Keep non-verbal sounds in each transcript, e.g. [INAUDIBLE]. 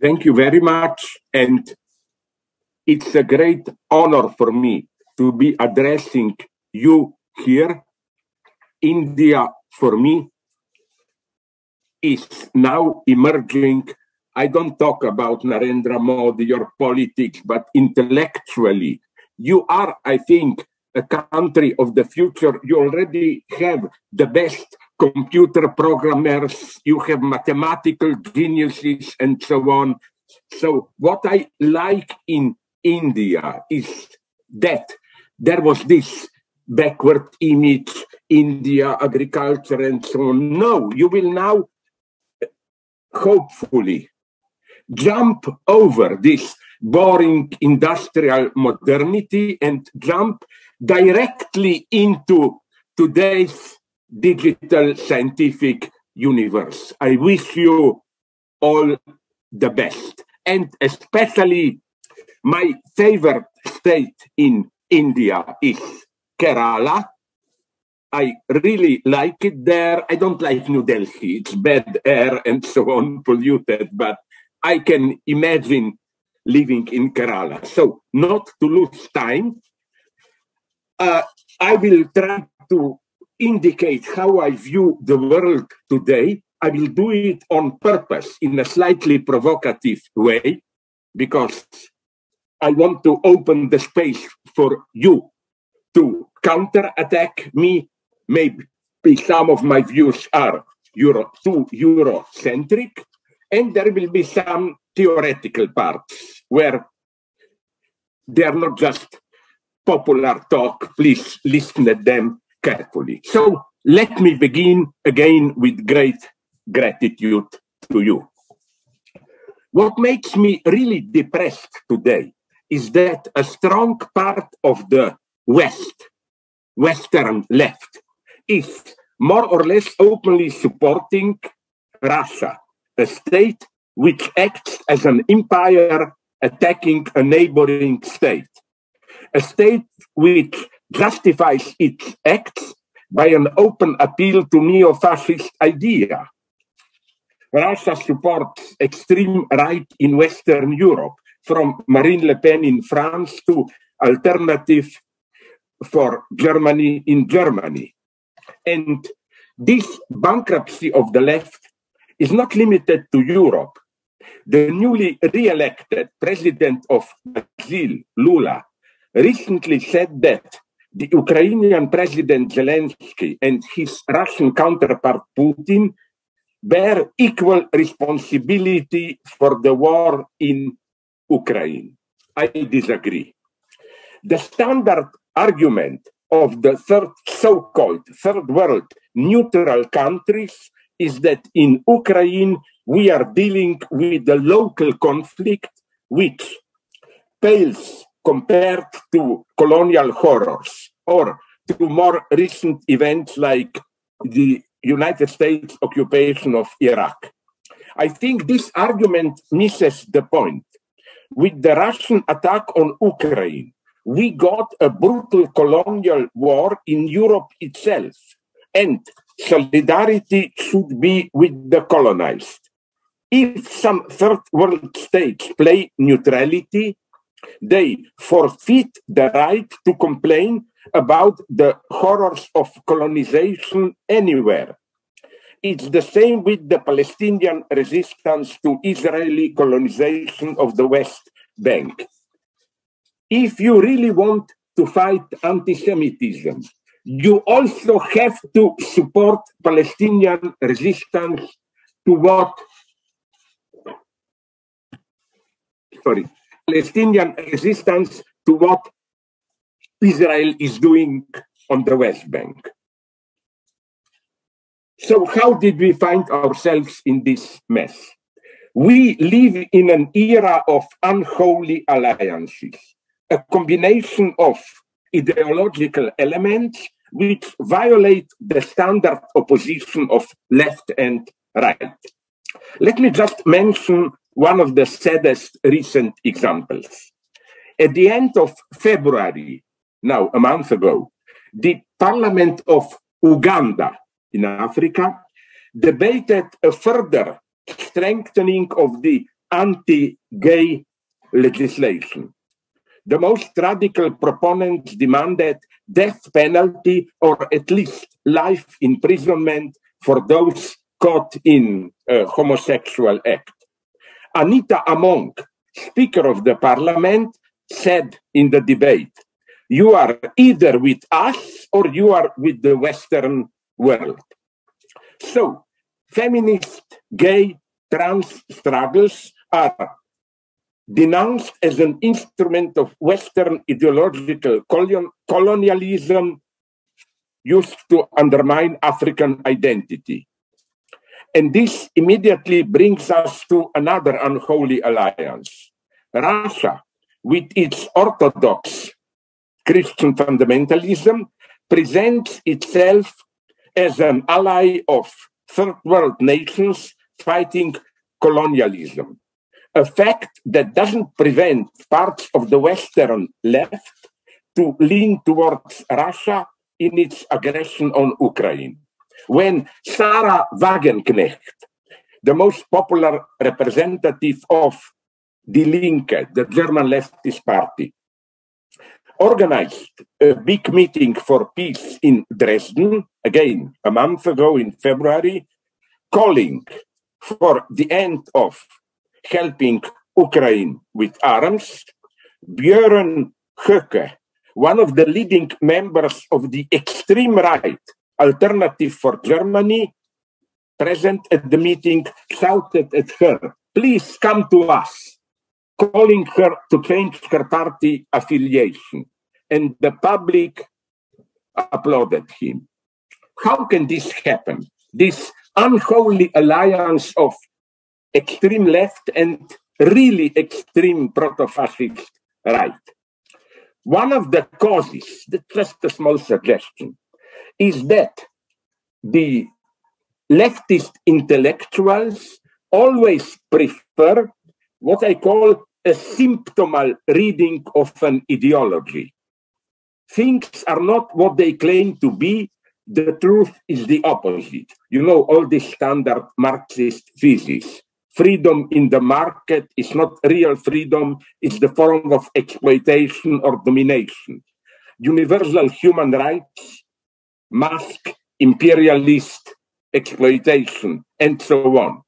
Thank you very much. And it's a great honor for me to be addressing you here. India, for me, is now emerging. I don't talk about Narendra Modi or politics, but intellectually, you are, I think, a country of the future. You already have the best computer programmers, you have mathematical geniuses, and so on. So, what I like in India is that there was this backward image, India, agriculture, and so on. No, you will now, hopefully, jump over this boring industrial modernity and jump directly into today's digital scientific universe. I wish you all the best. And especially my favorite state in India is Kerala. I really like it there. I don't like New Delhi. It's bad air and so on, polluted, but I can imagine living in Kerala. So, not to lose time, uh, I will try to indicate how I view the world today. I will do it on purpose in a slightly provocative way because I want to open the space for you to counterattack me. Maybe some of my views are Euro, too Eurocentric, and there will be some theoretical parts where they are not just popular talk. Please listen to them carefully. So let me begin again with great gratitude to you. What makes me really depressed today is that a strong part of the West, Western left, is more or less openly supporting Russia, a state which acts as an empire attacking a neighboring state a state which justifies its acts by an open appeal to neo-fascist idea. Russia supports extreme right in Western Europe, from Marine Le Pen in France to alternative for Germany in Germany. And this bankruptcy of the left is not limited to Europe. The newly re-elected president of Brazil, Lula, recently said that the Ukrainian President Zelensky and his Russian counterpart Putin bear equal responsibility for the war in Ukraine. I disagree. The standard argument of the third, so-called third world neutral countries is that in Ukraine we are dealing with a local conflict which pales compared to colonial horrors or to more recent events like the United States occupation of Iraq. I think this argument misses the point. With the Russian attack on Ukraine, we got a brutal colonial war in Europe itself, and solidarity should be with the colonized. If some third world states play neutrality, they forfeit the right to complain about the horrors of colonization anywhere. It's the same with the Palestinian resistance to Israeli colonization of the West Bank. If you really want to fight anti Semitism, you also have to support Palestinian resistance to what sorry Palestinian resistance to what Israel is doing on the West Bank. So, how did we find ourselves in this mess? We live in an era of unholy alliances, a combination of ideological elements which violate the standard opposition of left and right. Let me just mention one of the saddest recent examples. At the end of February, now a month ago, the parliament of Uganda in Africa debated a further strengthening of the anti-gay legislation. The most radical proponents demanded death penalty or at least life imprisonment for those caught in a homosexual act. Anita Among, Speaker of the Parliament, said in the debate, you are either with us or you are with the Western world. So, feminist, gay, trans struggles are denounced as an instrument of Western ideological colonialism used to undermine African identity. And this immediately brings us to another unholy alliance. Russia, with its orthodox Christian fundamentalism, presents itself as an ally of third world nations fighting colonialism a fact that doesn't prevent parts of the Western left to lean towards Russia in its aggression on Ukraine. When Sahra Wagenknecht, the most popular representative of Die Linke, the German leftist party, organized a big meeting for peace in Dresden, again a month ago in February, calling for the end of helping Ukraine with arms. Björn Höcke, one of the leading members of the extreme right Alternative for Germany, present at the meeting, shouted at her, please come to us, calling her to change her party affiliation. And the public applauded him. How can this happen? This unholy alliance of extreme left and really extreme proto-fascist right. One of the causes, just a small suggestion, is that the leftist intellectuals always prefer what I call a symptomal reading of an ideology. Things are not what they claim to be, the truth is the opposite. You know, all this standard Marxist thesis freedom in the market is not real freedom, it's the form of exploitation or domination. Universal human rights mask imperialist exploitation and so on.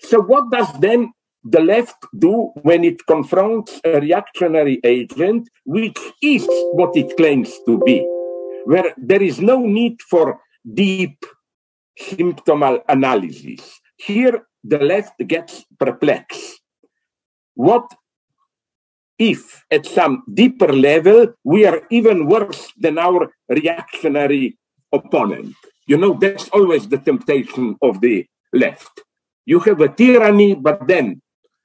So, what does then the left do when it confronts a reactionary agent, which is what it claims to be, where there is no need for deep symptomal analysis? Here, the left gets perplexed. What if at some deeper level we are even worse than our reactionary opponent? You know, that's always the temptation of the left. You have a tyranny, but then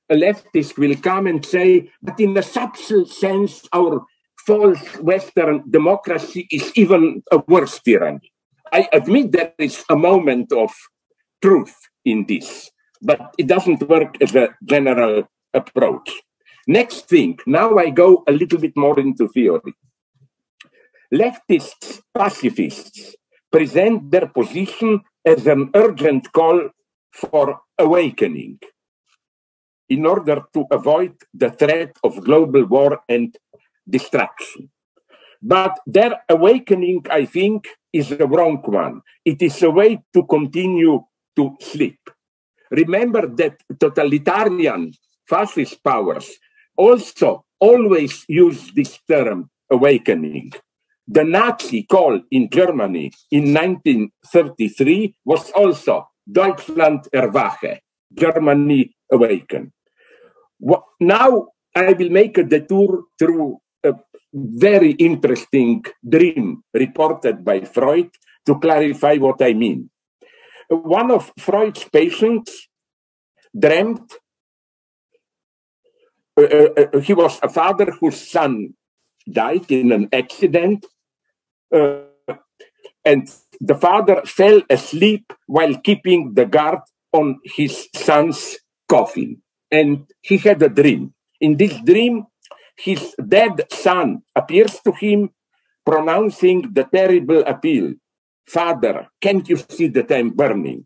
a leftist will come and say, but in a subtle sense, our false Western democracy is even a worse tyranny. I admit there is a moment of truth in this but it doesn't work as a general approach. Next thing, now I go a little bit more into theory. Leftists, pacifists, present their position as an urgent call for awakening in order to avoid the threat of global war and destruction. But their awakening, I think, is the wrong one. It is a way to continue to sleep. Remember that totalitarian fascist powers also always use this term awakening. The Nazi call in Germany in 1933 was also Deutschland erwache, Germany awaken. Now I will make a detour through a very interesting dream reported by Freud to clarify what I mean. One of Freud's patients dreamt uh, uh, uh, he was a father whose son died in an accident, uh, and the father fell asleep while keeping the guard on his son's coffin. And he had a dream. In this dream, his dead son appears to him pronouncing the terrible appeal Father, can't you see that I'm burning?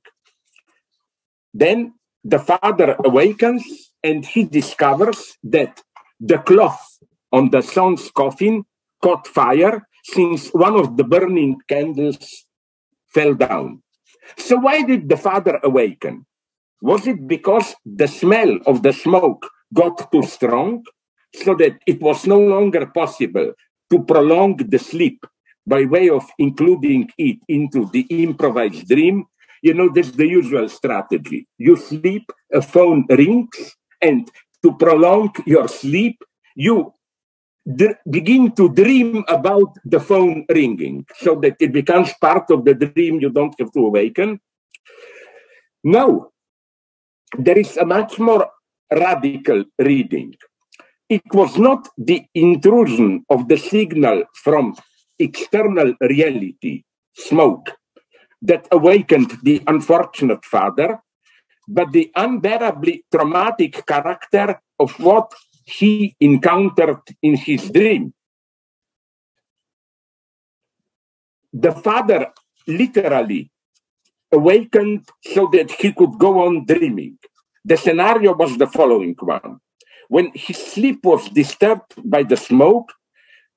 Then the father awakens and he discovers that the cloth on the son's coffin caught fire since one of the burning candles fell down. So why did the father awaken? Was it because the smell of the smoke got too strong so that it was no longer possible to prolong the sleep by way of including it into the improvised dream? You know, that's the usual strategy. You sleep, a phone rings, and to prolong your sleep, you begin to dream about the phone ringing so that it becomes part of the dream you don't have to awaken. No, there is a much more radical reading. It was not the intrusion of the signal from external reality, smoke, that awakened the unfortunate father, but the unbearably traumatic character of what he encountered in his dream. The father literally awakened so that he could go on dreaming. The scenario was the following one. When his sleep was disturbed by the smoke,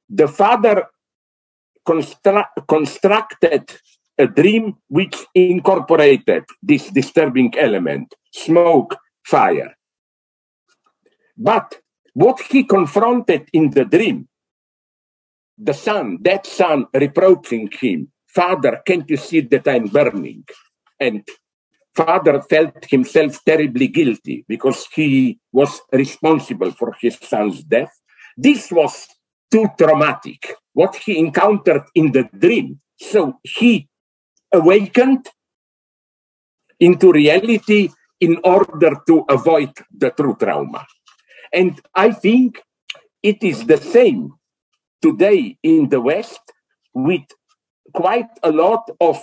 the father constru- constructed a dream which incorporated this disturbing element smoke, fire. But what he confronted in the dream, the son, that son reproaching him, Father, can't you see that I'm burning? And father felt himself terribly guilty because he was responsible for his son's death. This was too traumatic, what he encountered in the dream. So he awakened into reality in order to avoid the true trauma. And I think it is the same today in the West with quite a lot of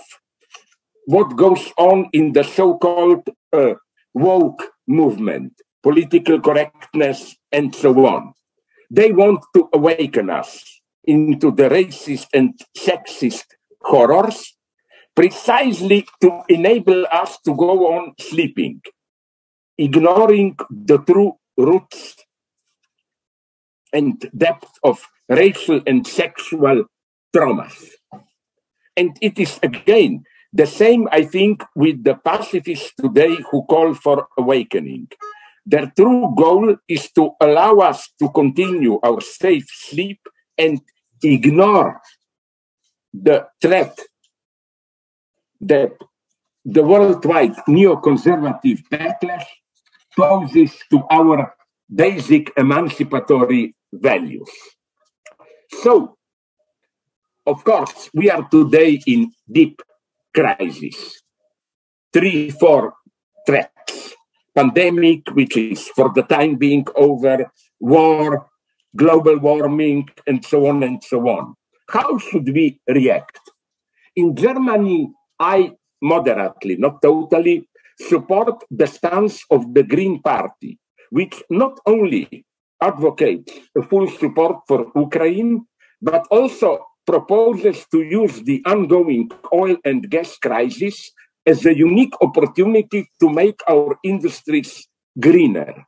what goes on in the so called uh, woke movement, political correctness, and so on. They want to awaken us into the racist and sexist horrors precisely to enable us to go on sleeping, ignoring the true roots and depth of racial and sexual traumas. And it is again the same, I think, with the pacifists today who call for awakening. Their true goal is to allow us to continue our safe sleep and ignore the threat that the worldwide neoconservative backlash poses to our basic emancipatory values. So, of course, we are today in deep crisis. Three, four threats. Pandemic, which is for the time being over, war, global warming, and so on and so on. How should we react? In Germany, I moderately, not totally, support the stance of the Green Party, which not only advocates full support for Ukraine, but also proposes to use the ongoing oil and gas crisis as a unique opportunity to make our industries greener.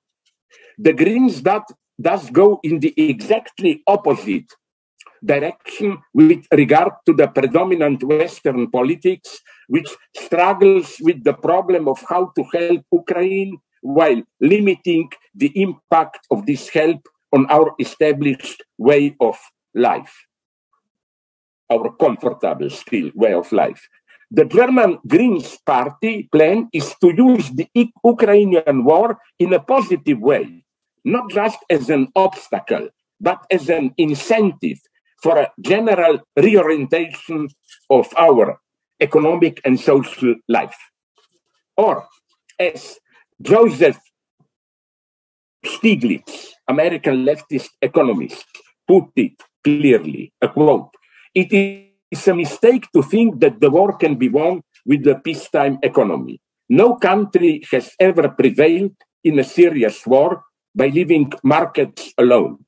The Greens that does go in the exactly opposite direction with regard to the predominant Western politics, which struggles with the problem of how to help Ukraine while limiting the impact of this help on our established way of life, our comfortable still way of life. The German Greens Party plan is to use the Ukrainian war in a positive way, not just as an obstacle, but as an incentive for a general reorientation of our economic and social life. Or, as Joseph Stiglitz, American leftist economist, put it clearly, a quote, it is a mistake to think that the war can be won with the peacetime economy. No country has ever prevailed in a serious war by leaving markets alone.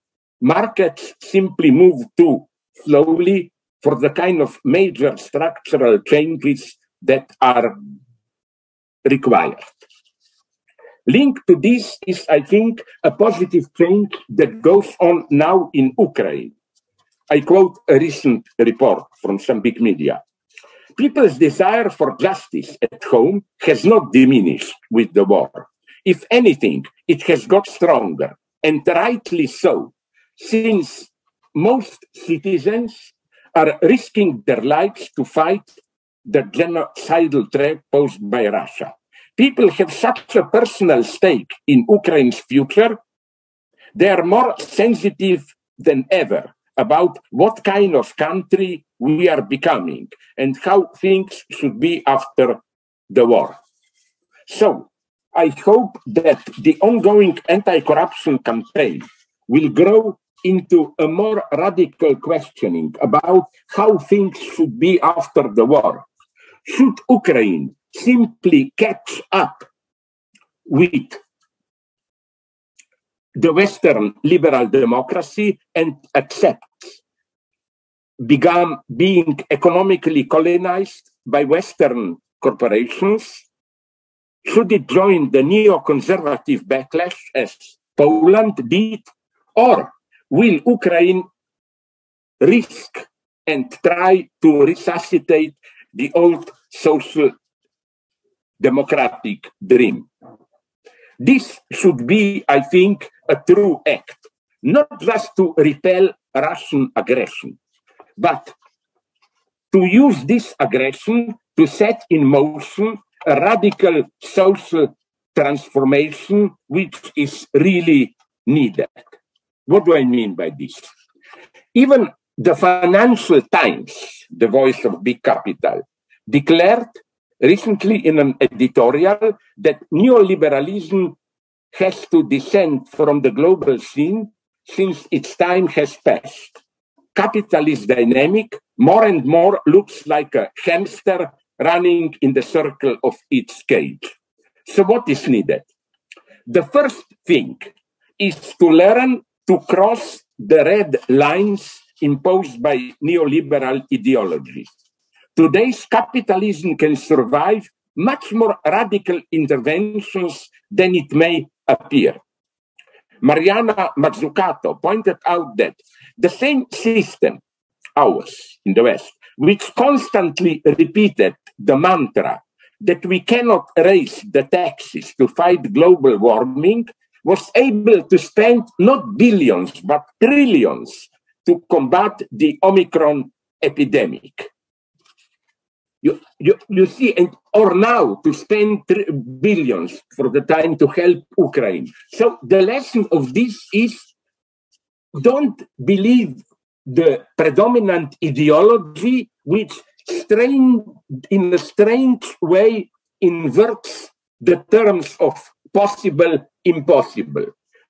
Markets simply move too slowly for the kind of major structural changes that are required. Linked to this is, I think, a positive change that goes on now in Ukraine. I quote a recent report from some big media. People's desire for justice at home has not diminished with the war. If anything, it has got stronger, and rightly so, since most citizens are risking their lives to fight the genocidal threat posed by Russia. People have such a personal stake in Ukraine's future. They are more sensitive than ever about what kind of country we are becoming and how things should be after the war. So I hope that the ongoing anti-corruption campaign will grow into a more radical questioning about how things should be after the war. Should Ukraine simply catch up with the Western liberal democracy and accept began being economically colonized by Western corporations? Should it join the neoconservative backlash as Poland did? Or will Ukraine risk and try to resuscitate the old social democratic dream? This should be, I think, a true act, not just to repel Russian aggression, but to use this aggression to set in motion a radical social transformation which is really needed. What do I mean by this? Even the Financial Times, the voice of big capital, declared recently in an editorial that neoliberalism has to descend from the global scene since its time has passed capitalist dynamic more and more looks like a hamster running in the circle of its cage. So, what is needed? The first thing is to learn to cross the red lines imposed by neoliberal ideology. Today's capitalism can survive much more radical interventions than it may appear. Mariana Mazzucato pointed out that the same system, ours in the West, which constantly repeated the mantra that we cannot raise the taxes to fight global warming, was able to spend not billions, but trillions to combat the Omicron epidemic. You, you, you see, and or now to spend billions for the time to help Ukraine. So the lesson of this is don't believe the predominant ideology which strain, in a strange way inverts the terms of possible impossible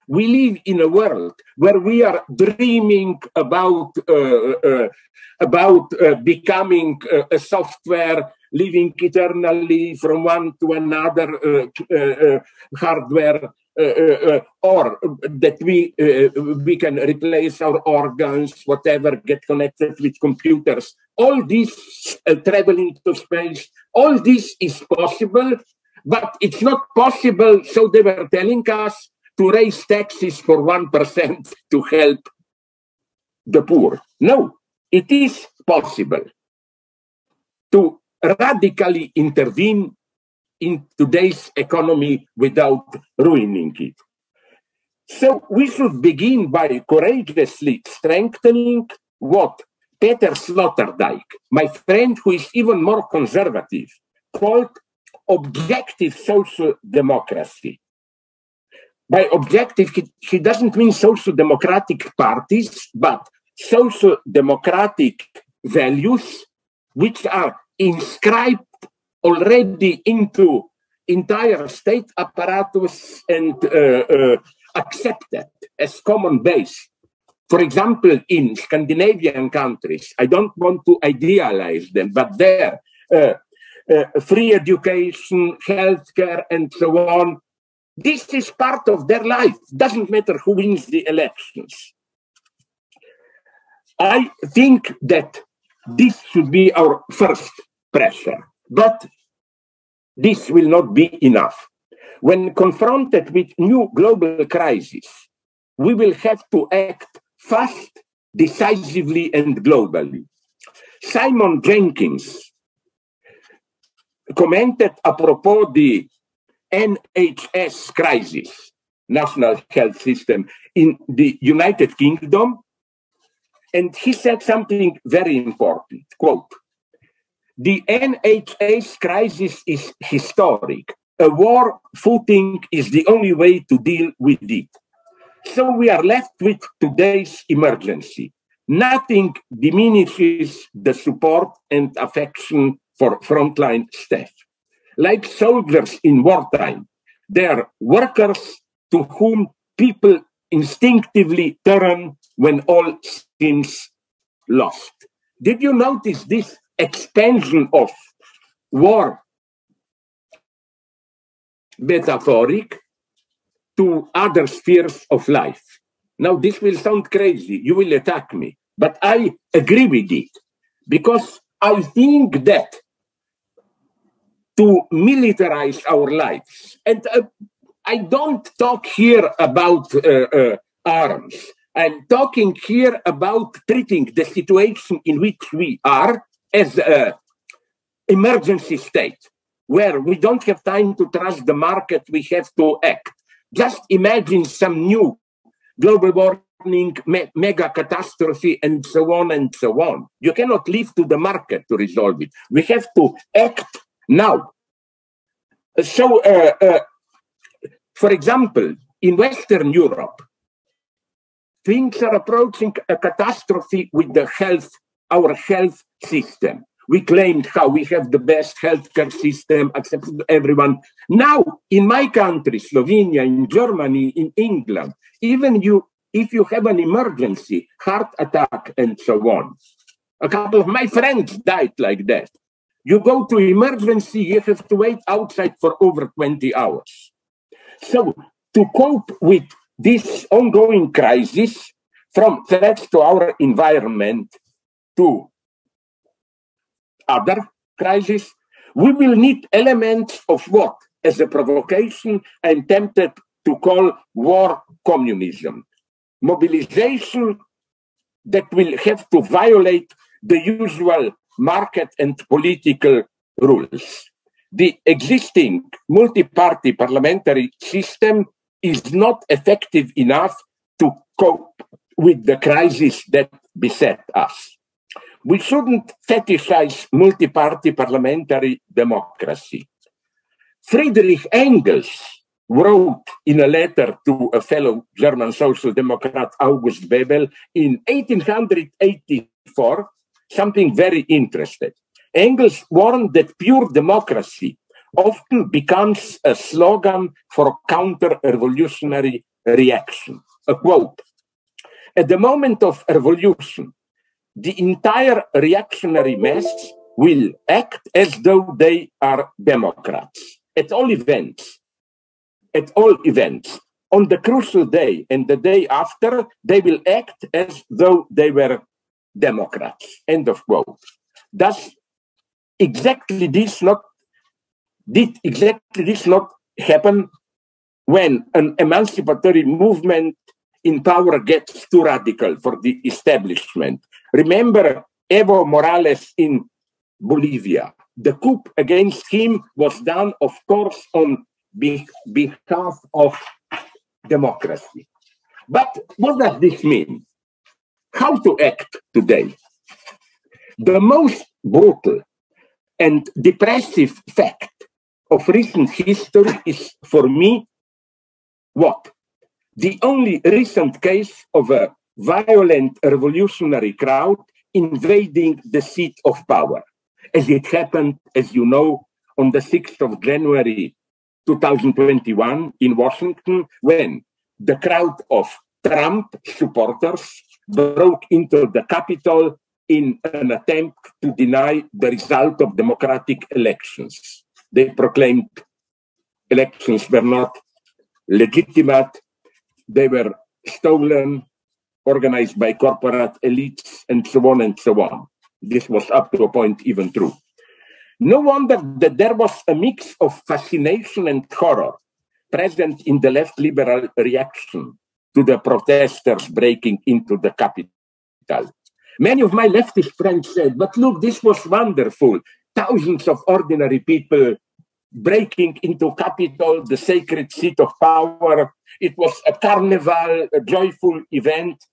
we live in a world where we are dreaming about uh, uh, about uh, becoming uh, a software living eternally from one to another uh, uh, hardware or that we we can replace our organs whatever get connected with computers. All this traveling to space all this is possible but it's not possible so they were telling us to raise taxes for 1% [LAUGHS] to help the poor. No, it is possible to radically intervene in today's economy without ruining it. So we should begin by courageously strengthening what Peter Sloterdijk, my friend who is even more conservative, called objective social democracy by objective, he, he doesn't mean social democratic parties, but social democratic values which are inscribed already into entire state apparatus and uh, uh, accepted as common base. For example, in Scandinavian countries, I don't want to idealize them, but there, uh, uh free education, healthcare, and so on this is part of their life. Doesn't matter who wins the elections. I think that this should be our first pressure, but this will not be enough. When confronted with new global crises, we will have to act fast, decisively, and globally. Simon Jenkins commented apropos the NHS crisis, National Health System, in the United Kingdom, and he said something very important. Quote, the NHS crisis is historic. A war footing is the only way to deal with it. So we are left with today's emergency. Nothing diminishes the support and affection for frontline staff. Like soldiers in wartime, they are workers to whom people instinctively turn when all seems lost. Did you notice this expansion of war metaphoric to other spheres of life? Now, this will sound crazy. You will attack me, but I agree with it because I think that to militarize our lives, and uh, I don't talk here about uh, uh, arms. I'm talking here about treating the situation in which we are as an emergency state, where we don't have time to trust the market, we have to act. Just imagine some new global warming, me- mega catastrophe, and so on and so on. You cannot leave to the market to resolve it. We have to act now. So, uh, uh, for example, in Western Europe, things are approaching a catastrophe with the health, our health system. We claimed how we have the best healthcare system, accepted everyone. Now, in my country, Slovenia, in Germany, in England, even you, if you have an emergency, heart attack, and so on. A couple of my friends died like that. You go to emergency, you have to wait outside for over 20 hours. So, to cope with this ongoing crisis, from threats to our environment to other crises, we will need elements of what, as a provocation, I'm tempted to call war communism. Mobilization that will have to violate the usual market and political rules. The existing multi party parliamentary system is not effective enough to cope with the crisis that beset us. We shouldn't fetishize multi party parliamentary democracy. Friedrich Engels wrote in a letter to a fellow German social democrat, August Bebel, in 1884 something very interesting. Engels warned that pure democracy often becomes a slogan for counter revolutionary reaction. A quote At the moment of revolution, the entire reactionary mass will act as though they are Democrats. At all events, at all events, on the crucial day and the day after, they will act as though they were Democrats. End of quote. Does exactly this not did exactly this not happen when an emancipatory movement in power gets too radical for the establishment? Remember Evo Morales in Bolivia. The coup against him was done, of course, on be- behalf of democracy. But what does this mean? How to act today. The most brutal and depressive fact of recent history is for me what? The only recent case of a violent revolutionary crowd invading the seat of power, as it happened, as you know, on the 6th of January 2021 in Washington, when the crowd of Trump supporters broke into the Capitol in an attempt to deny the result of democratic elections. They proclaimed elections were not legitimate, they were stolen, organized by corporate elites, and so on and so on. This was up to a point even true. No wonder that there was a mix of fascination and horror present in the left liberal reaction to the protesters breaking into the Capitol. Many of my leftist friends said, but look, this was wonderful. Thousands of ordinary people breaking into Capitol, the sacred seat of power. It was a carnival, a joyful event.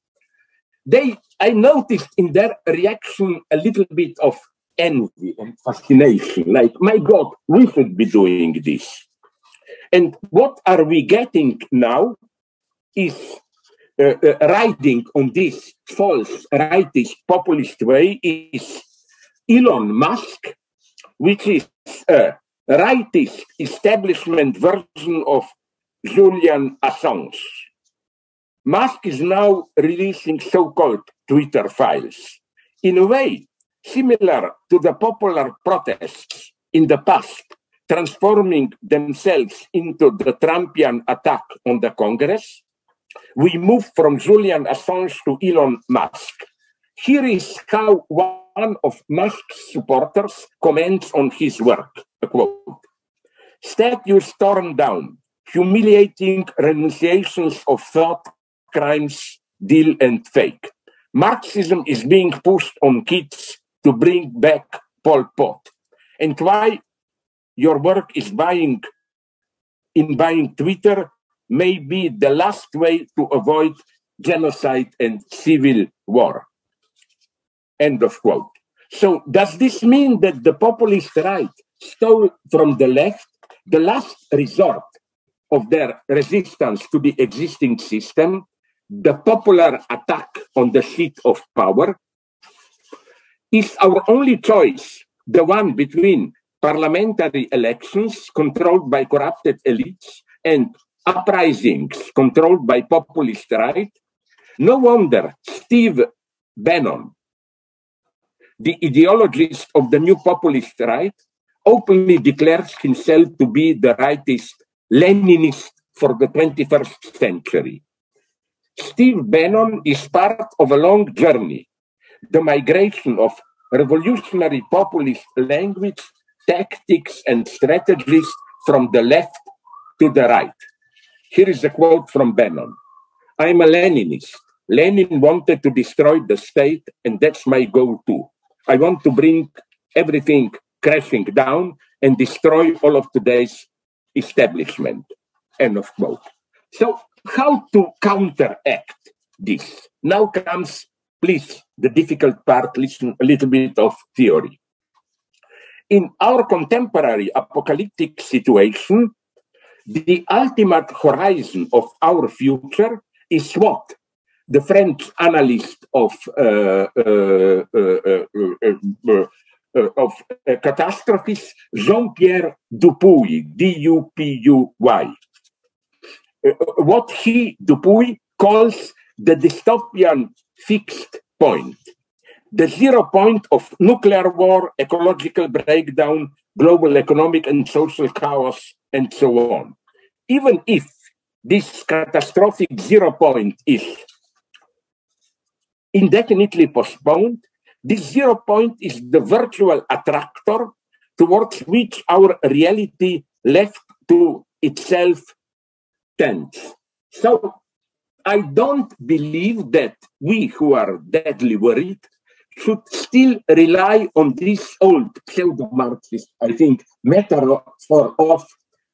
They, I noticed in their reaction a little bit of envy and fascination. Like, my God, we should be doing this. And what are we getting now is uh, uh, riding on this false rightist populist way is Elon Musk, which is a rightist establishment version of Julian Assange. Musk is now releasing so-called Twitter files. In a way, similar to the popular protests in the past, transforming themselves into the Trumpian attack on the Congress, we move from Julian Assange to Elon Musk. Here is how one of Musk's supporters comments on his work. A quote. Statues torn down, humiliating renunciations of thought, crimes, deal, and fake. Marxism is being pushed on kids to bring back Pol Pot. And why your work is buying in buying Twitter may be the last way to avoid genocide and civil war. End of quote. So does this mean that the populist right stole from the left the last resort of their resistance to the existing system, the popular attack on the seat of power, is our only choice the one between parliamentary elections controlled by corrupted elites and uprisings controlled by populist right? No wonder Steve Bannon, the ideologist of the new populist right, openly declares himself to be the rightist Leninist for the 21st century. Steve Bannon is part of a long journey the migration of revolutionary populist language, tactics, and strategies from the left to the right. Here is a quote from Bannon I'm a Leninist. Lenin wanted to destroy the state, and that's my goal too. I want to bring everything crashing down and destroy all of today's establishment. End of quote. So, how to counteract this? Now comes please, the difficult part, listen a little bit of theory. In our contemporary apocalyptic situation, the ultimate horizon of our future is what the French analyst of uh, uh, uh, of catastrophes, Jean-Pierre Dupuy, D-U-P-U-Y. what he, Dupuy, calls the dystopian fixed point. The zero point of nuclear war, ecological breakdown, global economic and social chaos, and so on. Even if this catastrophic zero point is indefinitely postponed, this zero point is the virtual attractor towards which our reality left to itself tends. So I don't believe that we who are deadly worried should still rely on this old pseudo-Marxist, I think, metaphor of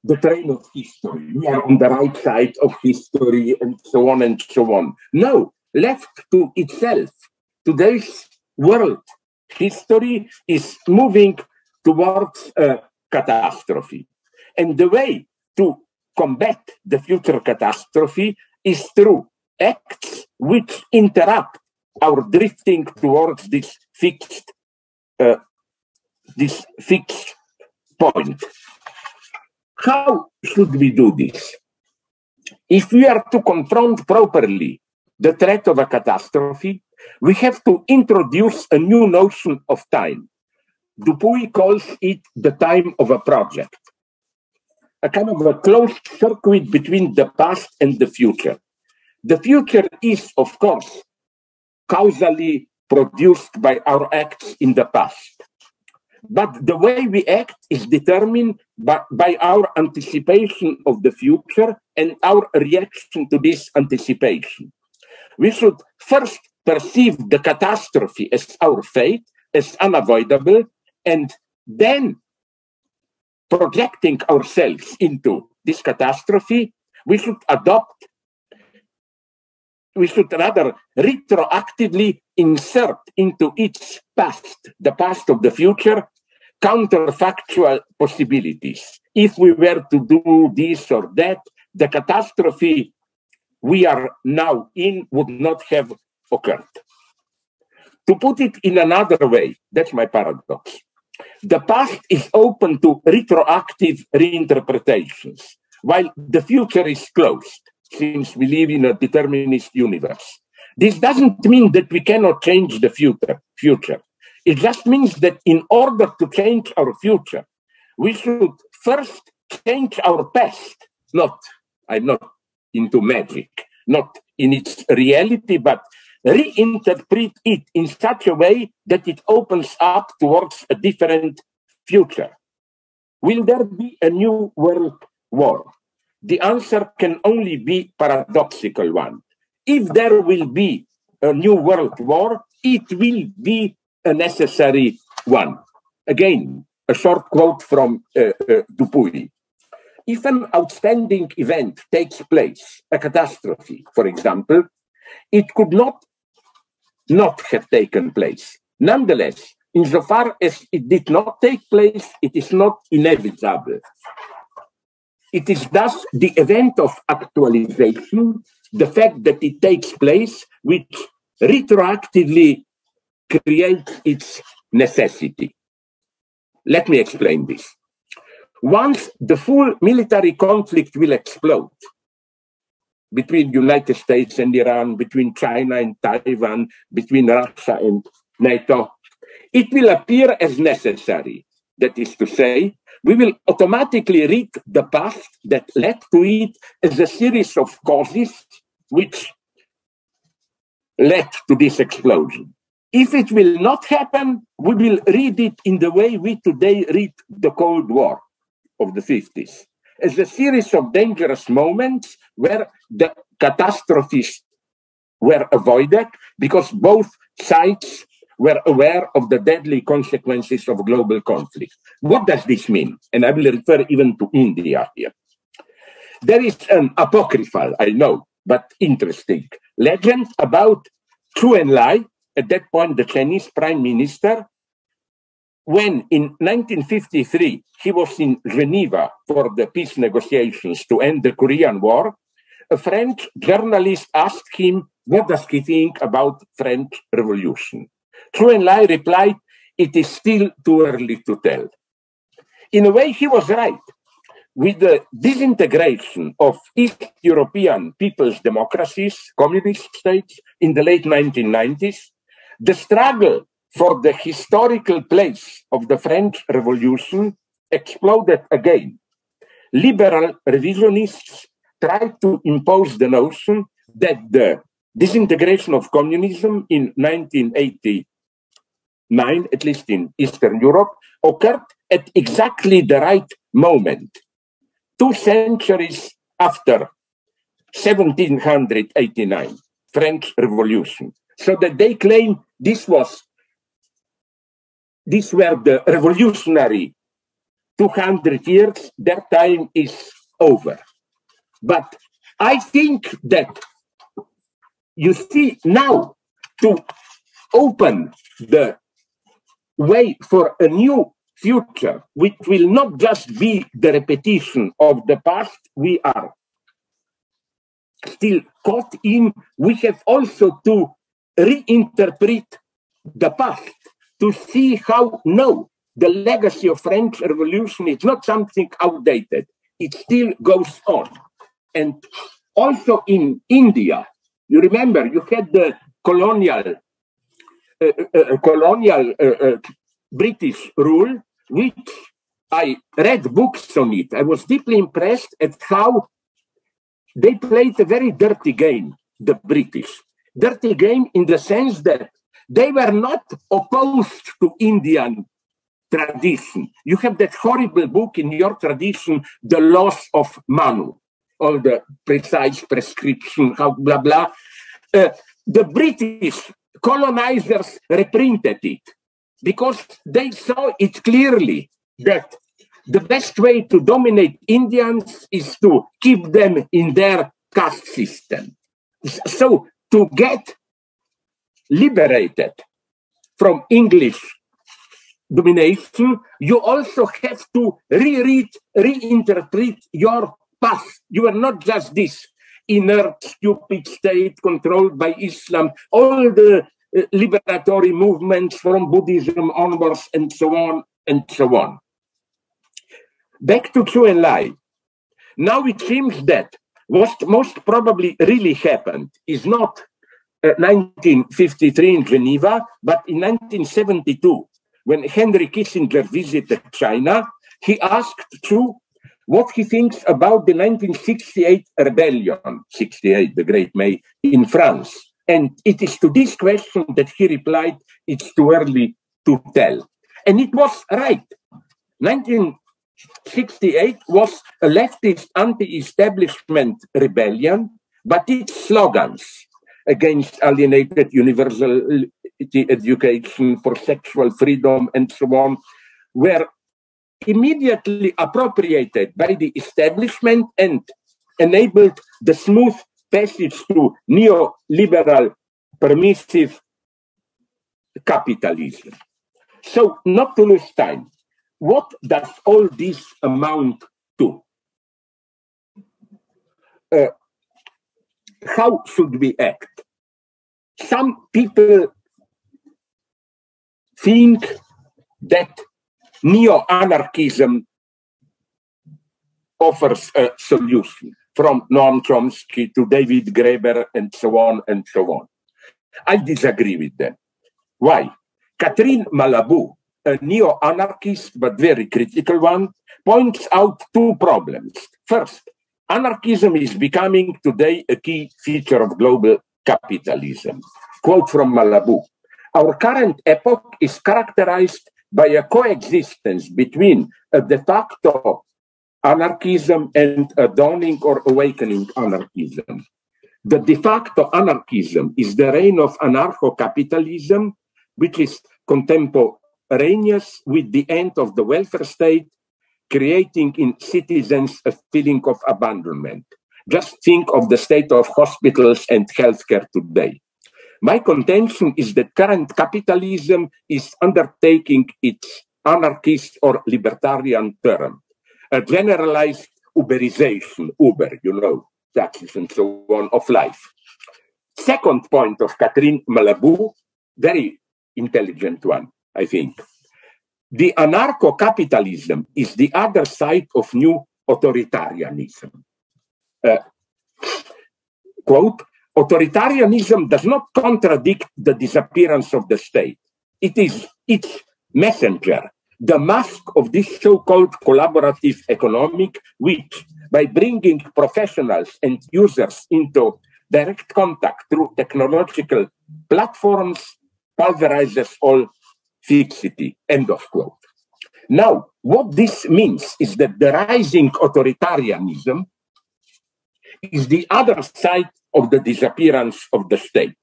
the train of history. We are on the right side of history and so on and so on. No, left to itself, today's world history is moving towards a catastrophe. And the way to combat the future catastrophe is through acts which interrupt our drifting towards this fixed uh, this fixed point. How should we do this? If we are to confront properly the threat of a catastrophe, we have to introduce a new notion of time. Dupuy calls it the time of a project a kind of a closed circuit between the past and the future. The future is, of course, causally produced by our acts in the past. But the way we act is determined by, by our anticipation of the future and our reaction to this anticipation. We should first perceive the catastrophe as our fate, as unavoidable, and then projecting ourselves into this catastrophe, we should adopt, we should rather retroactively insert into its past, the past of the future, counterfactual possibilities. If we were to do this or that, the catastrophe we are now in would not have occurred. To put it in another way, that's my paradox. The past is open to retroactive reinterpretations, while the future is closed, since we live in a determinist universe. This doesn't mean that we cannot change the future. future. It just means that in order to change our future, we should first change our past. Not, I'm not into magic, not in its reality, but reinterpret it in such a way that it opens up towards a different future. Will there be a new world war? The answer can only be paradoxical one. If there will be a new world war, it will be a necessary one. Again, a short quote from uh, uh, Dupuy. If an outstanding event takes place, a catastrophe, for example, it could not not have taken place. Nonetheless, insofar as it did not take place, it is not inevitable. It is thus the event of actualization, the fact that it takes place, which retroactively creates its necessity. Let me explain this. Once the full military conflict will explode, between United States and Iran, between China and Taiwan, between Russia and NATO, it will appear as necessary. That is to say, we will automatically read the path that led to it as a series of causes which led to this explosion. If it will not happen, we will read it in the way we today read the Cold War of the 50s as a series of dangerous moments where the catastrophes were avoided because both sides were aware of the deadly consequences of global conflict. What does this mean? And I will refer even to India here. There is an apocryphal, I know, but interesting legend about Zhou Enlai, at that point the Chinese prime minister, when in 1953 he was in Geneva for the peace negotiations to end the Korean War, a French journalist asked him what does he think about French Revolution. Zhou Enlai replied, it is still too early to tell. In a way, he was right. With the disintegration of East European people's democracies, communist states, in the late 1990s, the struggle for the historical place of the French Revolution exploded again. Liberal revisionists tried to impose the notion that the disintegration of communism in 1989, at least in Eastern Europe, occurred at exactly the right moment, two centuries after 1789 French Revolution. So that they claim this was these were the revolutionary 200 years, their time is over. But I think that you see now to open the way for a new future, which will not just be the repetition of the past we are still caught in, we have also to reinterpret the past to see how no, the legacy of French Revolution is not something outdated. It still goes on. And also in India, you remember you had the colonial uh, uh, uh colonial uh, uh, British rule, which I read books on it. I was deeply impressed at how they played a very dirty game, the British. Dirty game in the sense that they were not opposed to Indian tradition. You have that horrible book in your tradition, The Laws of Manu, all the precise prescription, how blah blah. Uh, the British colonizers reprinted it because they saw it clearly that the best way to dominate Indians is to keep them in their caste system. So to get liberated from English domination, you also have to reread, reinterpret your past. You are not just this inert, stupid state controlled by Islam. All the uh, liberatory movements from Buddhism onwards and so on and so on. Back to Zhou Enlai. Now it seems that what most probably really happened is not uh, 1953 in Geneva, but in 1972, when Henry Kissinger visited China, he asked Zhou what he thinks about the 1968 rebellion, 68, the Great May, in France. And it is to this question that he replied, it's too early to tell. And it was right. 1968 was a leftist anti-establishment rebellion, but its slogans against alienated universal uh, education for sexual freedom and so on were immediately appropriated by the establishment and enabled the smooth passage to neoliberal permissive capitalism. So, not to lose time, what does all this amount to? Uh, how should we act? Some people think that neo-anarchism offers a solution from Noam Chomsky to David Graeber and so on and so on. I disagree with them. Why? Catherine Malabou, a neo-anarchist but very critical one, points out two problems. First, anarchism is becoming today a key feature of global capitalism. Quote from Malabou. Our current epoch is characterized by a coexistence between a de facto anarchism and a dawning or awakening anarchism. The de facto anarchism is the reign of anarcho capitalism, which is contemporaneous with the end of the welfare state, creating in citizens a feeling of abandonment. Just think of the state of hospitals and healthcare today. My contention is that current capitalism is undertaking its anarchist or libertarian term, a generalized Uberization, Uber, you know, taxes and so on, of life. Second point of Catherine Malabou, very intelligent one, I think. The anarcho capitalism is the other side of new authoritarianism. Uh, quote, authoritarianism does not contradict the disappearance of the state. It is its messenger, the mask of this so-called collaborative economic, which, by bringing professionals and users into direct contact through technological platforms, pulverizes all fixity. End of quote. Now, what this means is that the rising authoritarianism is the other side of the disappearance of the state.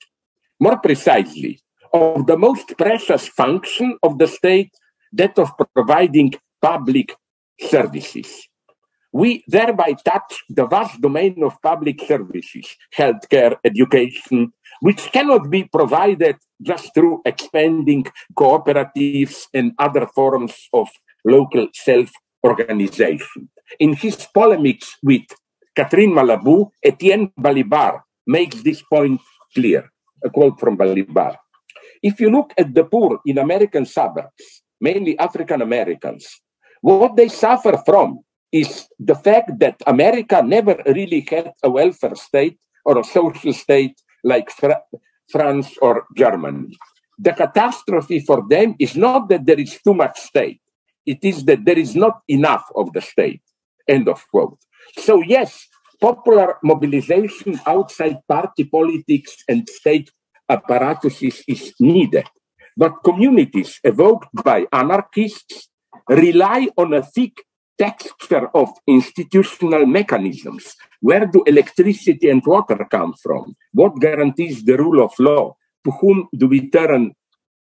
More precisely, of the most precious function of the state, that of providing public services. We thereby touch the vast domain of public services, healthcare, education, which cannot be provided just through expanding cooperatives and other forms of local self organization. In his polemics with Catherine Malabou, Etienne Balibar makes this point clear. A quote from Balibar. If you look at the poor in American suburbs, mainly African Americans, what they suffer from is the fact that America never really had a welfare state or a social state like Fra- France or Germany. The catastrophe for them is not that there is too much state, it is that there is not enough of the state. End of quote. So, yes, popular mobilization outside party politics and state apparatuses is needed. but communities evoked by anarchists rely on a thick texture of institutional mechanisms. Where do electricity and water come from? What guarantees the rule of law? To whom do we turn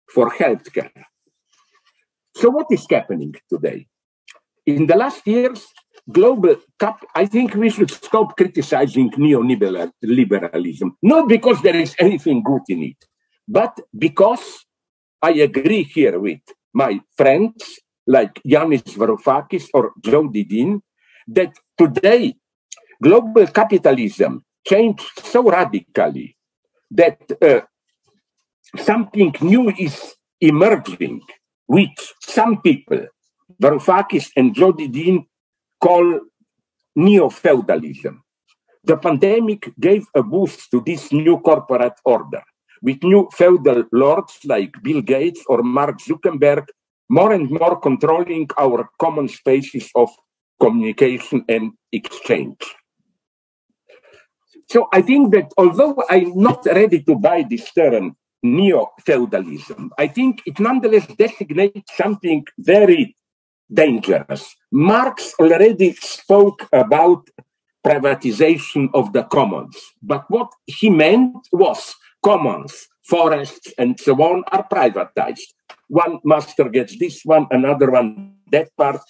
for healthcare? So, what is happening today? In the last years, global cap, I think we should stop criticizing neoliberalism, not because there is anything good in it, but because I agree here with my friends like Yanis Varoufakis or Jodi Dean that today global capitalism changed so radically that uh, something new is emerging, which some people, Varoufakis and Jodi Dean, call neo-feudalism. The pandemic gave a boost to this new corporate order, with new feudal lords like Bill Gates or Mark Zuckerberg more and more controlling our common spaces of communication and exchange. So I think that although I'm not ready to buy this term neo-feudalism, I think it nonetheless designates something very dangerous. Marx already spoke about privatization of the commons, but what he meant was commons, forests, and so on are privatized one master gets this one, another one that part.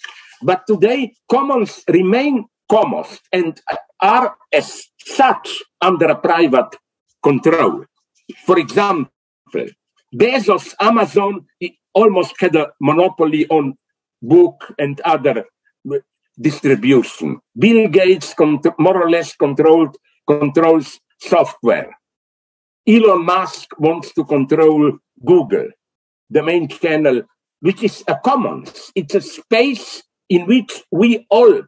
But today, commons remain commons and are as such under a private control. For example, Bezos, Amazon almost had a monopoly on book and other distribution. Bill Gates more or less controls software. Elon Musk wants to control Google the main channel, which is a commons. It's a space in which we all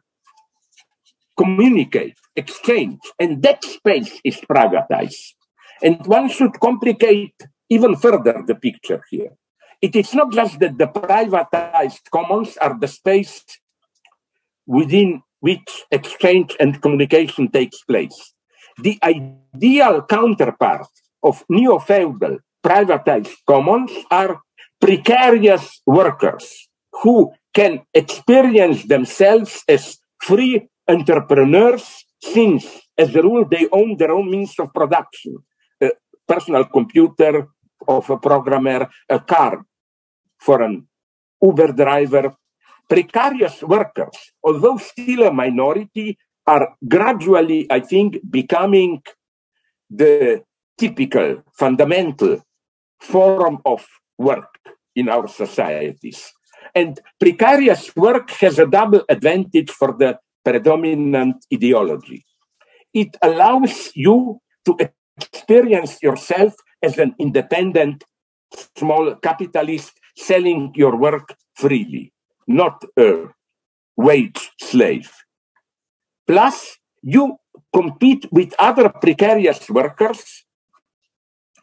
communicate, exchange, and that space is privatized. And one should complicate even further the picture here. It is not just that the privatized commons are the space within which exchange and communication takes place. The ideal counterpart of neo feudal privatized commons are precarious workers who can experience themselves as free entrepreneurs since, as a rule, they own their own means of production personal computer of a programmer, a car for an Uber driver. Precarious workers, although still a minority, are gradually, I think, becoming the typical, fundamental form of work in our societies. And precarious work has a double advantage for the predominant ideology. It allows you to experience yourself as an independent small capitalist selling your work freely, not a wage slave. Plus, you compete with other precarious workers,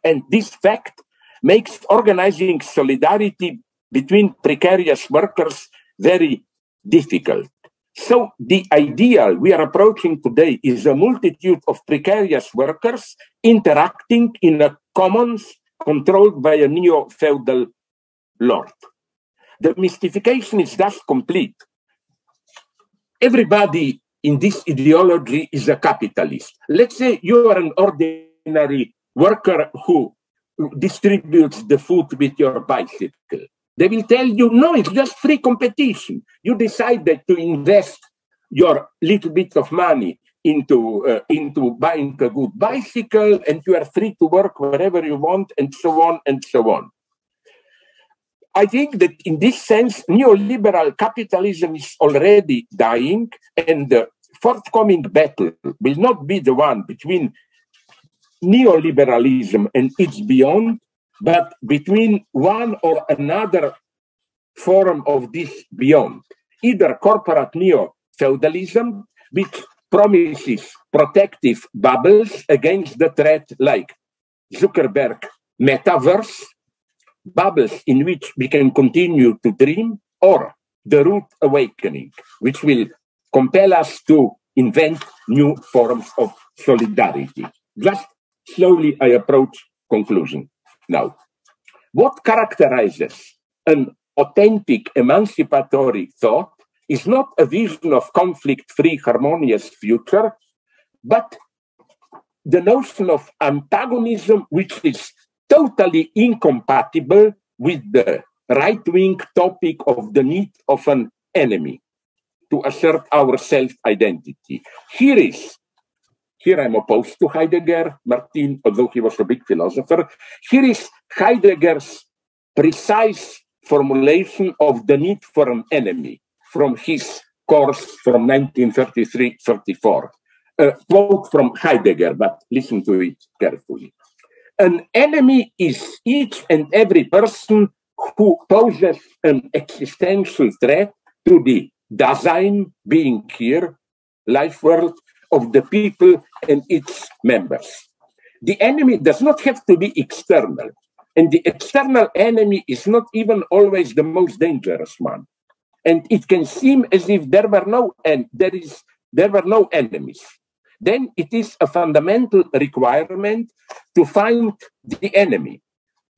and this fact makes organizing solidarity between precarious workers very difficult. So the ideal we are approaching today is a multitude of precarious workers interacting in a commons controlled by a neo-feudal lord. The mystification is thus complete. Everybody in this ideology is a capitalist. Let's say you are an ordinary worker who distributes the food with your bicycle. They will tell you, no, it's just free competition. You decided to invest your little bit of money into uh, into buying a good bicycle, and you are free to work wherever you want, and so on and so on. I think that in this sense, neoliberal capitalism is already dying, and the forthcoming battle will not be the one between neoliberalism and its beyond, but between one or another form of this beyond, either corporate neo feudalism, which promises protective bubbles against the threat like Zuckerberg metaverse, bubbles in which we can continue to dream, or the root awakening, which will compel us to invent new forms of solidarity. Just slowly I approach conclusion now. What characterizes an authentic emancipatory thought is not a vision of conflict-free harmonious future, but the notion of antagonism which is totally incompatible with the right-wing topic of the need of an enemy to assert our self-identity. Here is, here I'm opposed to Heidegger, Martin, although he was a big philosopher. Here is Heidegger's precise formulation of the need for an enemy from his course from 1933-34. A quote from Heidegger, but listen to it carefully. An enemy is each and every person who poses an existential threat to the Dasein being here, life world of the people and its members. The enemy does not have to be external. And the external enemy is not even always the most dangerous one. And it can seem as if there were no and there is there were no enemies. Then it is a fundamental requirement to find the enemy,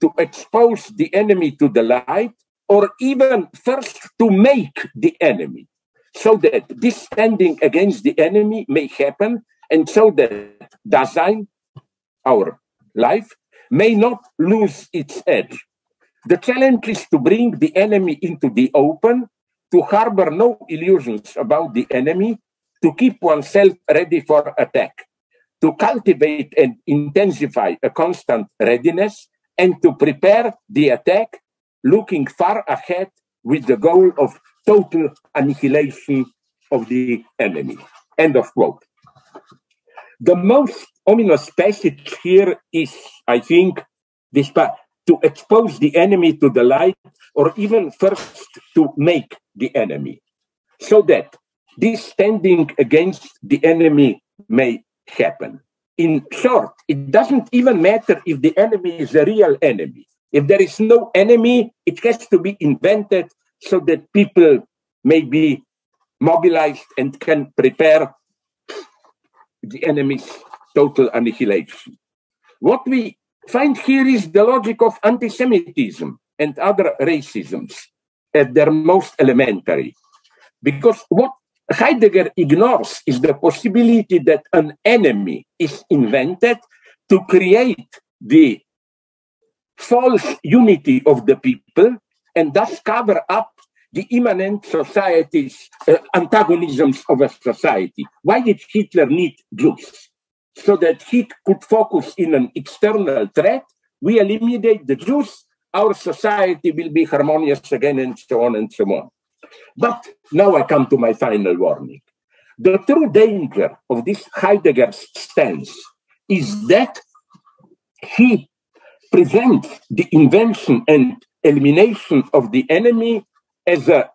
to expose the enemy to the light, or even first to make the enemy, so that this standing against the enemy may happen, and so that Dasein, our life, may not lose its edge. The challenge is to bring the enemy into the open, to harbor no illusions about the enemy, to keep oneself ready for attack, to cultivate and intensify a constant readiness, and to prepare the attack looking far ahead with the goal of total annihilation of the enemy. End of quote. The most ominous passage here is, I think, this to expose the enemy to the light, or even first to make the enemy, so that this standing against the enemy may happen. In short, it doesn't even matter if the enemy is a real enemy. If there is no enemy, it has to be invented so that people may be mobilized and can prepare the enemy's total annihilation. What we find here is the logic of anti Semitism and other racisms at their most elementary. Because what Heidegger ignores is the possibility that an enemy is invented to create the false unity of the people and thus cover up the immanent society's uh, antagonisms of a society. Why did Hitler need Jews? so that he could focus in an external threat. We eliminate the Jews, our society will be harmonious again, and so on and so on. But now I come to my final warning. The true danger of this Heidegger stance is that he presents the invention and elimination of the enemy as a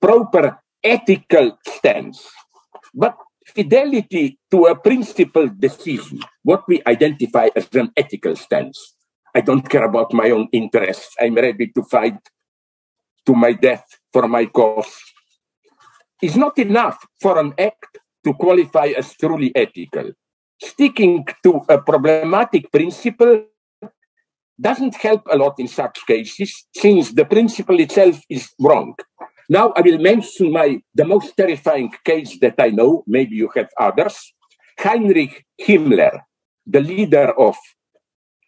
proper ethical stance. But fidelity to a principled decision, what we identify as an ethical stance. I don't care about my own interests. I'm ready to fight to my death for my cause. Is not enough for an act to qualify as truly ethical. Sticking to a problematic principle doesn't help a lot in such cases, since the principle itself is wrong. Now I will mention my the most terrifying case that I know. Maybe you have others. Heinrich Himmler, the leader of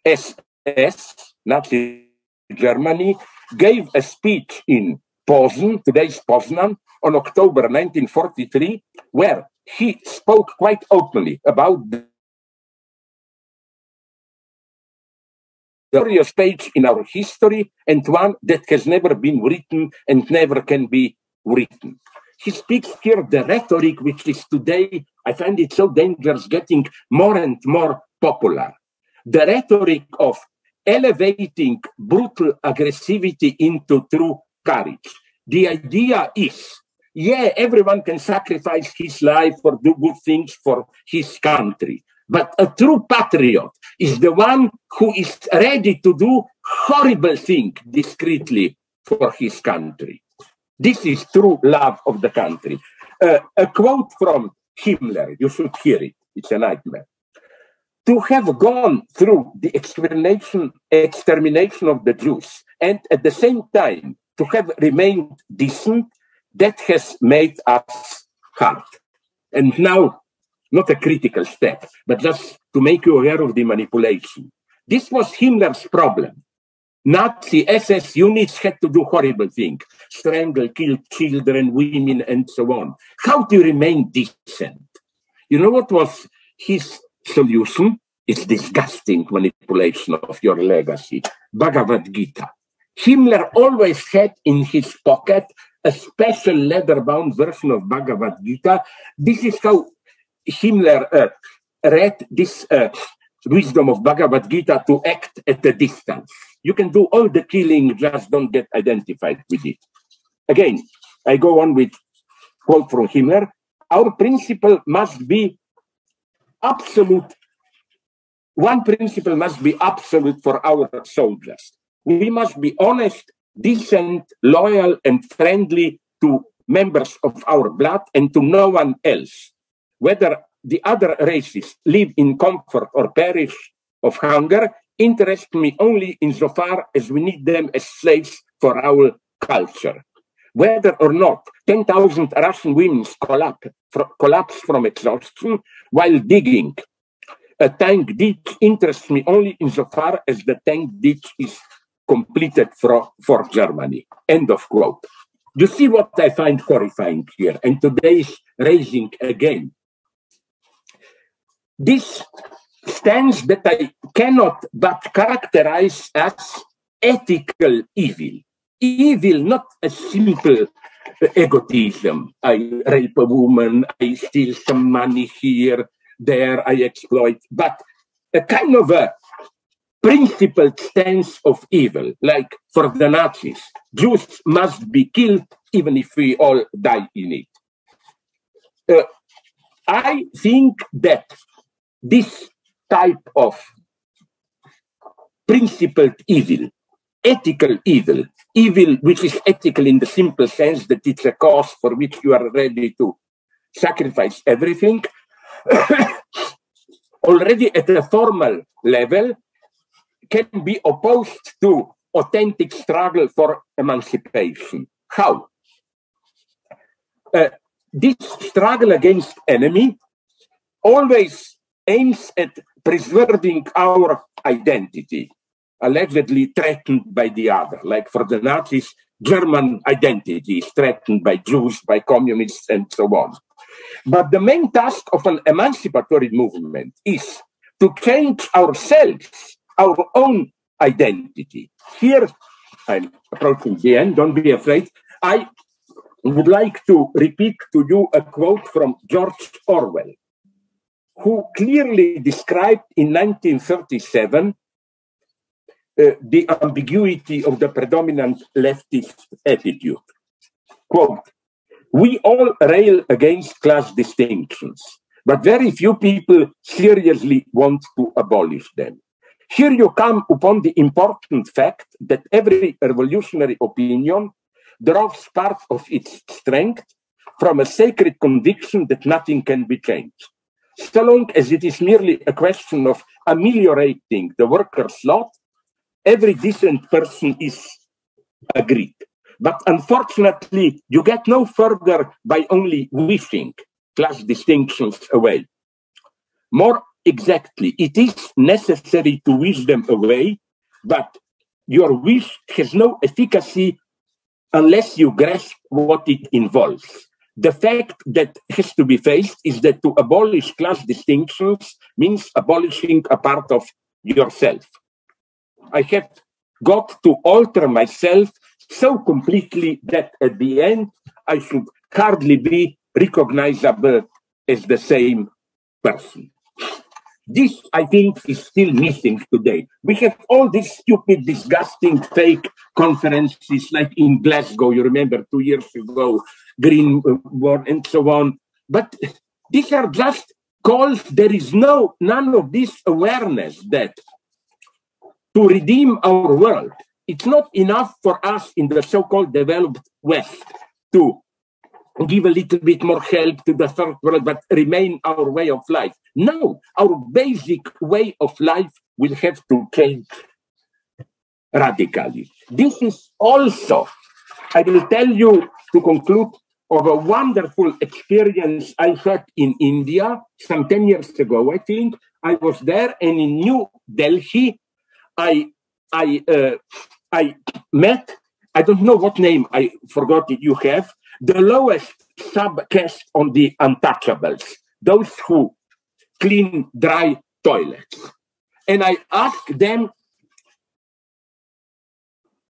SS, Nazi Germany, gave a speech in Posen, today's Poznan, on October 1943, where he spoke quite openly about glorious page in our history and one that has never been written and never can be written. He speaks here the rhetoric which is today, I find it so dangerous, getting more and more popular. The rhetoric of elevating brutal aggressivity into true courage. The idea is, yeah, everyone can sacrifice his life or do good things for his country. But a true patriot is the one who is ready to do horrible things discreetly for his country. This is true love of the country. Uh, a quote from Himmler, you should hear it. It's a nightmare. to have gone through the extermination, extermination of the Jews and at the same time to have remained decent, that has made us hard. And now, not a critical step, but just to make you aware of the manipulation. This was Himmler's problem. Nazi SS units had to do horrible things, strangle, kill children, women, and so on. How to remain decent? You know what was his solution? It's disgusting manipulation of your legacy. Bhagavad Gita. Himmler always had in his pocket a special leather-bound version of Bhagavad Gita. This is how Himmler uh, read this uh, wisdom of Bhagavad Gita to act at a distance. You can do all the killing, just don't get identified with it. Again, I go on with quote from Himmler. Our principle must be absolute. One principle must be absolute for our soldiers. We must be honest, decent, loyal, and friendly to members of our blood and to no one else. Whether the other races live in comfort or perish of hunger interest me only insofar as we need them as slaves for our culture. Whether or not 10,000 Russian women collapse, collapse from exhaustion while digging a tank ditch interests me only insofar as the tank ditch is completed for, for Germany. End of quote. You see what I find horrifying here, and today is raising again this stands that I cannot but characterize as ethical evil. Evil, not a simple egotism. I rape a woman, I steal some money here, there, I exploit, but a kind of a principled stance of evil, like for the Nazis, Jews must be killed even if we all die in it. Uh, I think that this type of principled evil, ethical evil, evil which is ethical in the simple sense that it's a cause for which you are ready to sacrifice everything, [COUGHS] already at a formal level can be opposed to authentic struggle for emancipation. How? Uh, this struggle against enemy always aims at preserving our identity, allegedly threatened by the other. Like for the Nazis, German identity is threatened by Jews, by communists, and so on. But the main task of an emancipatory movement is to change ourselves, our own identity. Here, I'm approaching the end, don't be afraid. I would like to repeat to you a quote from George Orwell who clearly described in 1937 uh, the ambiguity of the predominant leftist attitude. Quote, we all rail against class distinctions, but very few people seriously want to abolish them. Here you come upon the important fact that every revolutionary opinion draws part of its strength from a sacred conviction that nothing can be changed so long as it is merely a question of ameliorating the worker's lot, every decent person is agreed. But unfortunately, you get no further by only wishing class distinctions away. More exactly, it is necessary to wish them away, but your wish has no efficacy unless you grasp what it involves. The fact that has to be faced is that to abolish class distinctions means abolishing a part of yourself. I have got to alter myself so completely that at the end I should hardly be recognizable as the same person. This, I think, is still missing today. We have all these stupid, disgusting, fake conferences like in Glasgow, you remember two years ago, Green uh, World, and so on. But these are just calls. There is no, none of this awareness that to redeem our world, it's not enough for us in the so called developed West to give a little bit more help to the third world, but remain our way of life. No, our basic way of life will have to change radically. This is also, I will tell you to conclude, of a wonderful experience I had in India some 10 years ago, I think. I was there and in New Delhi, I, I, uh, I met, I don't know what name, I forgot it you have, the lowest subcaste on the untouchables, those who clean dry toilets. And I asked them,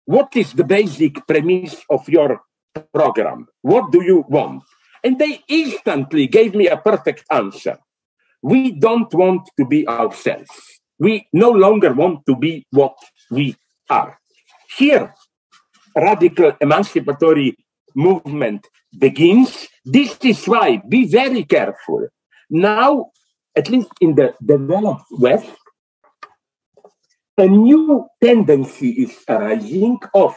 what is the basic premise of your program? What do you want? And they instantly gave me a perfect answer. We don't want to be ourselves. We no longer want to be what we are. Here, radical emancipatory movement begins. This is why, be very careful. Now, at least in the developed West, a new tendency is arising of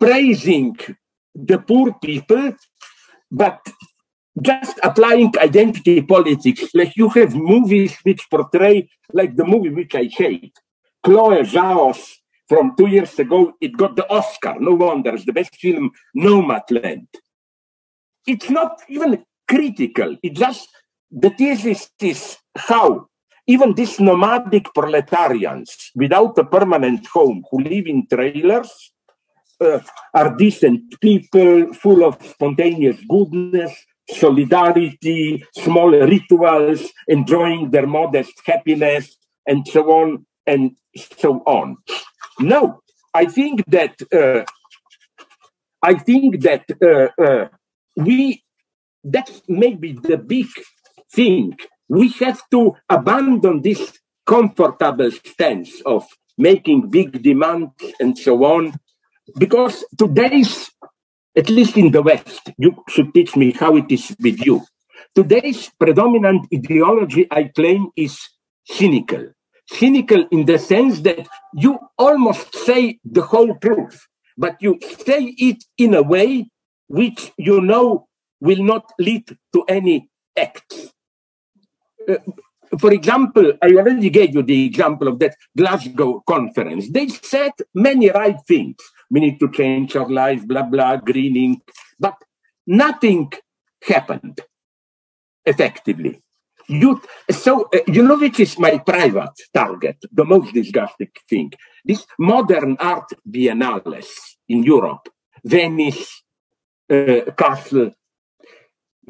praising the poor people, but just applying identity politics. Like you have movies which portray, like the movie which I hate, Chloe Zhao's from two years ago, it got the Oscar. No wonder, it's the best film, Nomadland. It's not even critical. It just, the thesis is how even these nomadic proletarians without a permanent home who live in trailers uh, are decent people, full of spontaneous goodness, solidarity, small rituals, enjoying their modest happiness, and so on and so on. No, I think that uh, I think that uh, uh, we that's maybe the big thing. We have to abandon this comfortable stance of making big demands and so on, because today's, at least in the West, you should teach me how it is with you. Today's predominant ideology, I claim, is cynical cynical in the sense that you almost say the whole truth, but you say it in a way which you know will not lead to any act. Uh, for example, I already gave you the example of that Glasgow conference. They said many right things. We need to change our life, blah, blah, greening, but nothing happened effectively. You, so, uh, you know which is my private target, the most disgusting thing? These modern art biennales in Europe, Venice, uh, Kassel.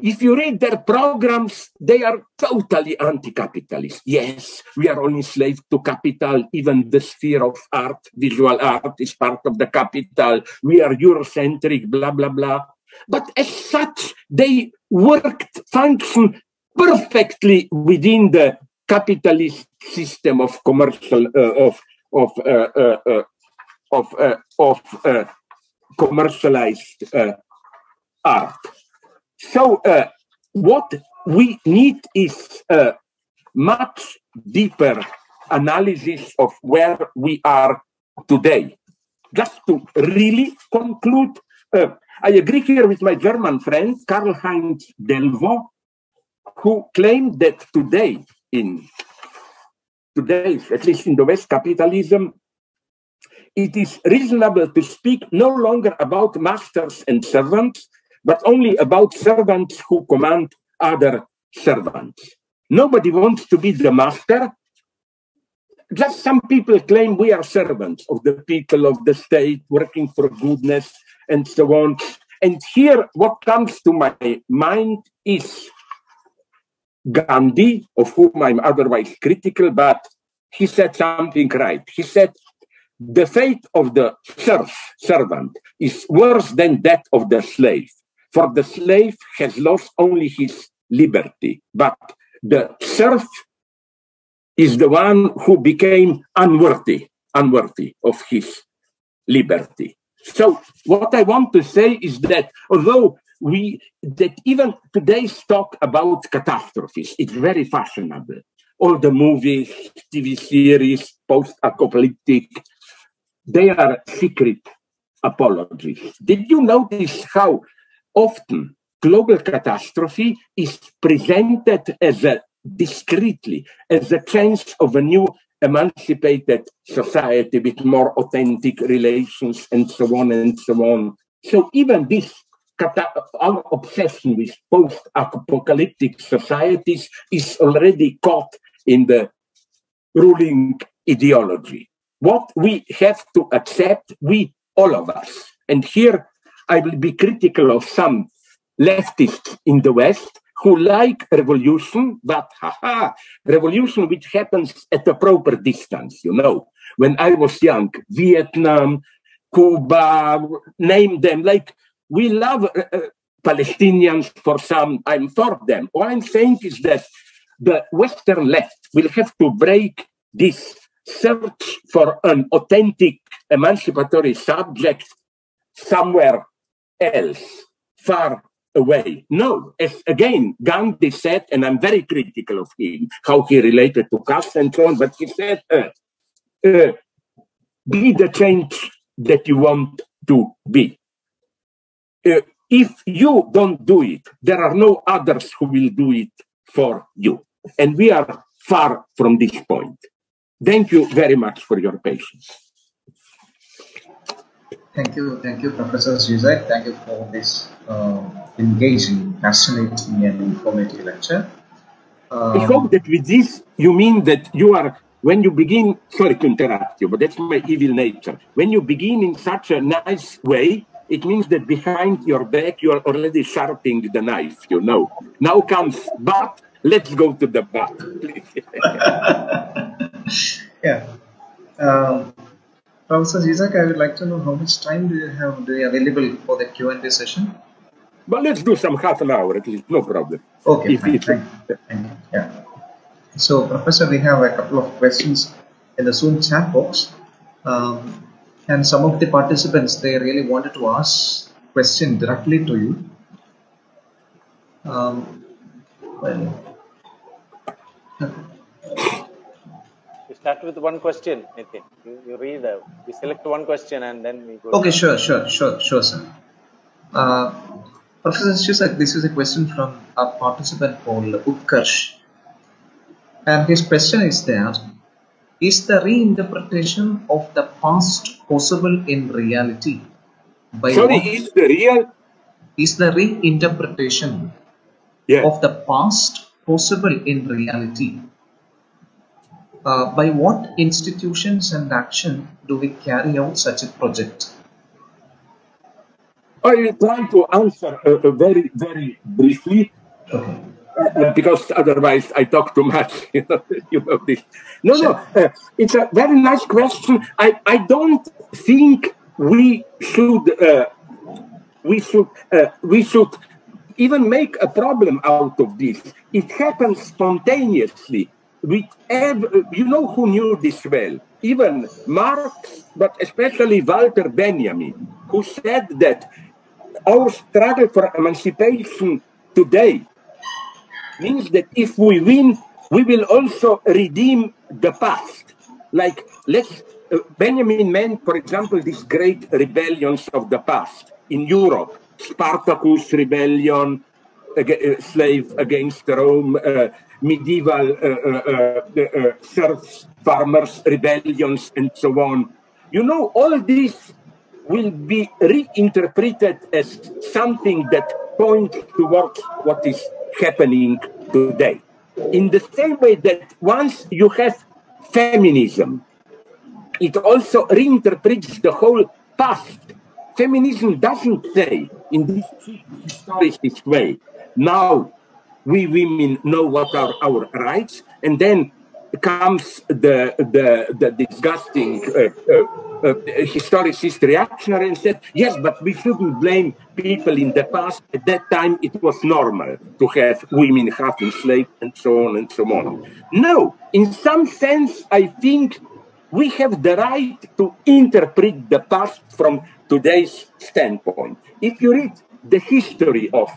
If you read their programs, they are totally anti-capitalist. Yes, we are all enslaved to capital. Even the sphere of art, visual art, is part of the capital. We are Eurocentric, blah, blah, blah. But as such, they worked, function perfectly within the capitalist system of commercial uh, of of uh, uh, uh of uh, of commercialized art. So what we need is much deeper analysis of where we are today. Just to really conclude, I agree here with my German friend Karl Heinz Dellwo who claimed that today, in today, at least in the West capitalism, it is reasonable to speak no longer about masters and servants, but only about servants who command other servants. Nobody wants to be the master. Just some people claim we are servants of the people of the state, working for goodness and so on. And here, what comes to my mind is Gandhi, of whom I'm otherwise critical, but he said something right. He said, the fate of the serf, servant, is worse than that of the slave. For the slave has lost only his liberty, but the serf is the one who became unworthy, unworthy of his liberty. So what I want to say is that although we that even today's talk about catastrophes is very fashionable. All the movies, TV series, post-apocalyptic, they are secret apologies. Did you notice how often global catastrophe is presented as a discreetly as a chance of a new emancipated society with more authentic relations and so on and so on. So even this our obsession with post-apocalyptic societies is already caught in the ruling ideology. What we have to accept, we, all of us, and here I will be critical of some leftists in the West who like revolution, but haha, revolution which happens at a proper distance, you know. When I was young, Vietnam, Cuba, name them, like we love uh, uh, Palestinians for some, I'm for them. All I'm saying is that the Western left will have to break this search for an authentic emancipatory subject somewhere else, far away. No, as again, Gandhi said, and I'm very critical of him, how he related to caste and so on, but he said, uh, uh, be the change that you want to be. Uh, if you don't do it, there are no others who will do it for you. And we are far from this point. Thank you very much for your patience. Thank you, thank you, Professor Zizek. Thank you for this uh, engaging, fascinating, and informative lecture. Um, I hope that with this you mean that you are, when you begin, sorry to interrupt you, but that's my evil nature. When you begin in such a nice way, it means that behind your back you are already sharpening the knife, you know. Now comes but, let's go to the but, [LAUGHS] yeah. Um, Professor Zizek, I would like to know how much time do you have do you available for the Q&A session? But let's do some half an hour at least, no problem. Okay, fine, thank, you. thank you. Yeah. So, Professor, we have a couple of questions in the Zoom chat box. Um, and some of the participants, they really wanted to ask question directly to you. Um, well, we start with one question, Nitin. You, you read, uh, we select one question and then we go. Okay, sure, sure, sure, sure, sir. Uh, Professor this is a question from a participant called Utkarsh. And his question is that, is the reinterpretation of the past possible in reality? By Sorry, what, is the real? Is the reinterpretation yeah. of the past possible in reality? Uh, by what institutions and action do we carry out such a project? I will try to answer uh, uh, very, very briefly. Okay. [LAUGHS] Because otherwise I talk too much. [LAUGHS] You know, [LAUGHS] you know this. No, no, uh, it's a very nice question. I, I don't think we should uh, we should uh, we should even make a problem out of this. It happens spontaneously. With every, you know who knew this well? Even Marx, but especially Walter Benjamin, who said that our struggle for emancipation today means that if we win, we will also redeem the past. Like, let's, uh, Benjamin meant, for example, these great rebellions of the past in Europe Spartacus rebellion, uh, slave against Rome, uh, medieval uh, uh, uh, serfs, farmers rebellions, and so on. You know, all these will be reinterpreted as something that points towards what is happening today. In the same way that once you have feminism, it also reinterprets the whole past. Feminism doesn't say in this historicist way, now we women know what are our rights, and then comes the the, the disgusting uh, uh, uh, historicist reactionary and said, yes, but we shouldn't blame people in the past. At that time, it was normal to have women half enslaved and so on and so on. No, in some sense, I think we have the right to interpret the past from today's standpoint. If you read the history of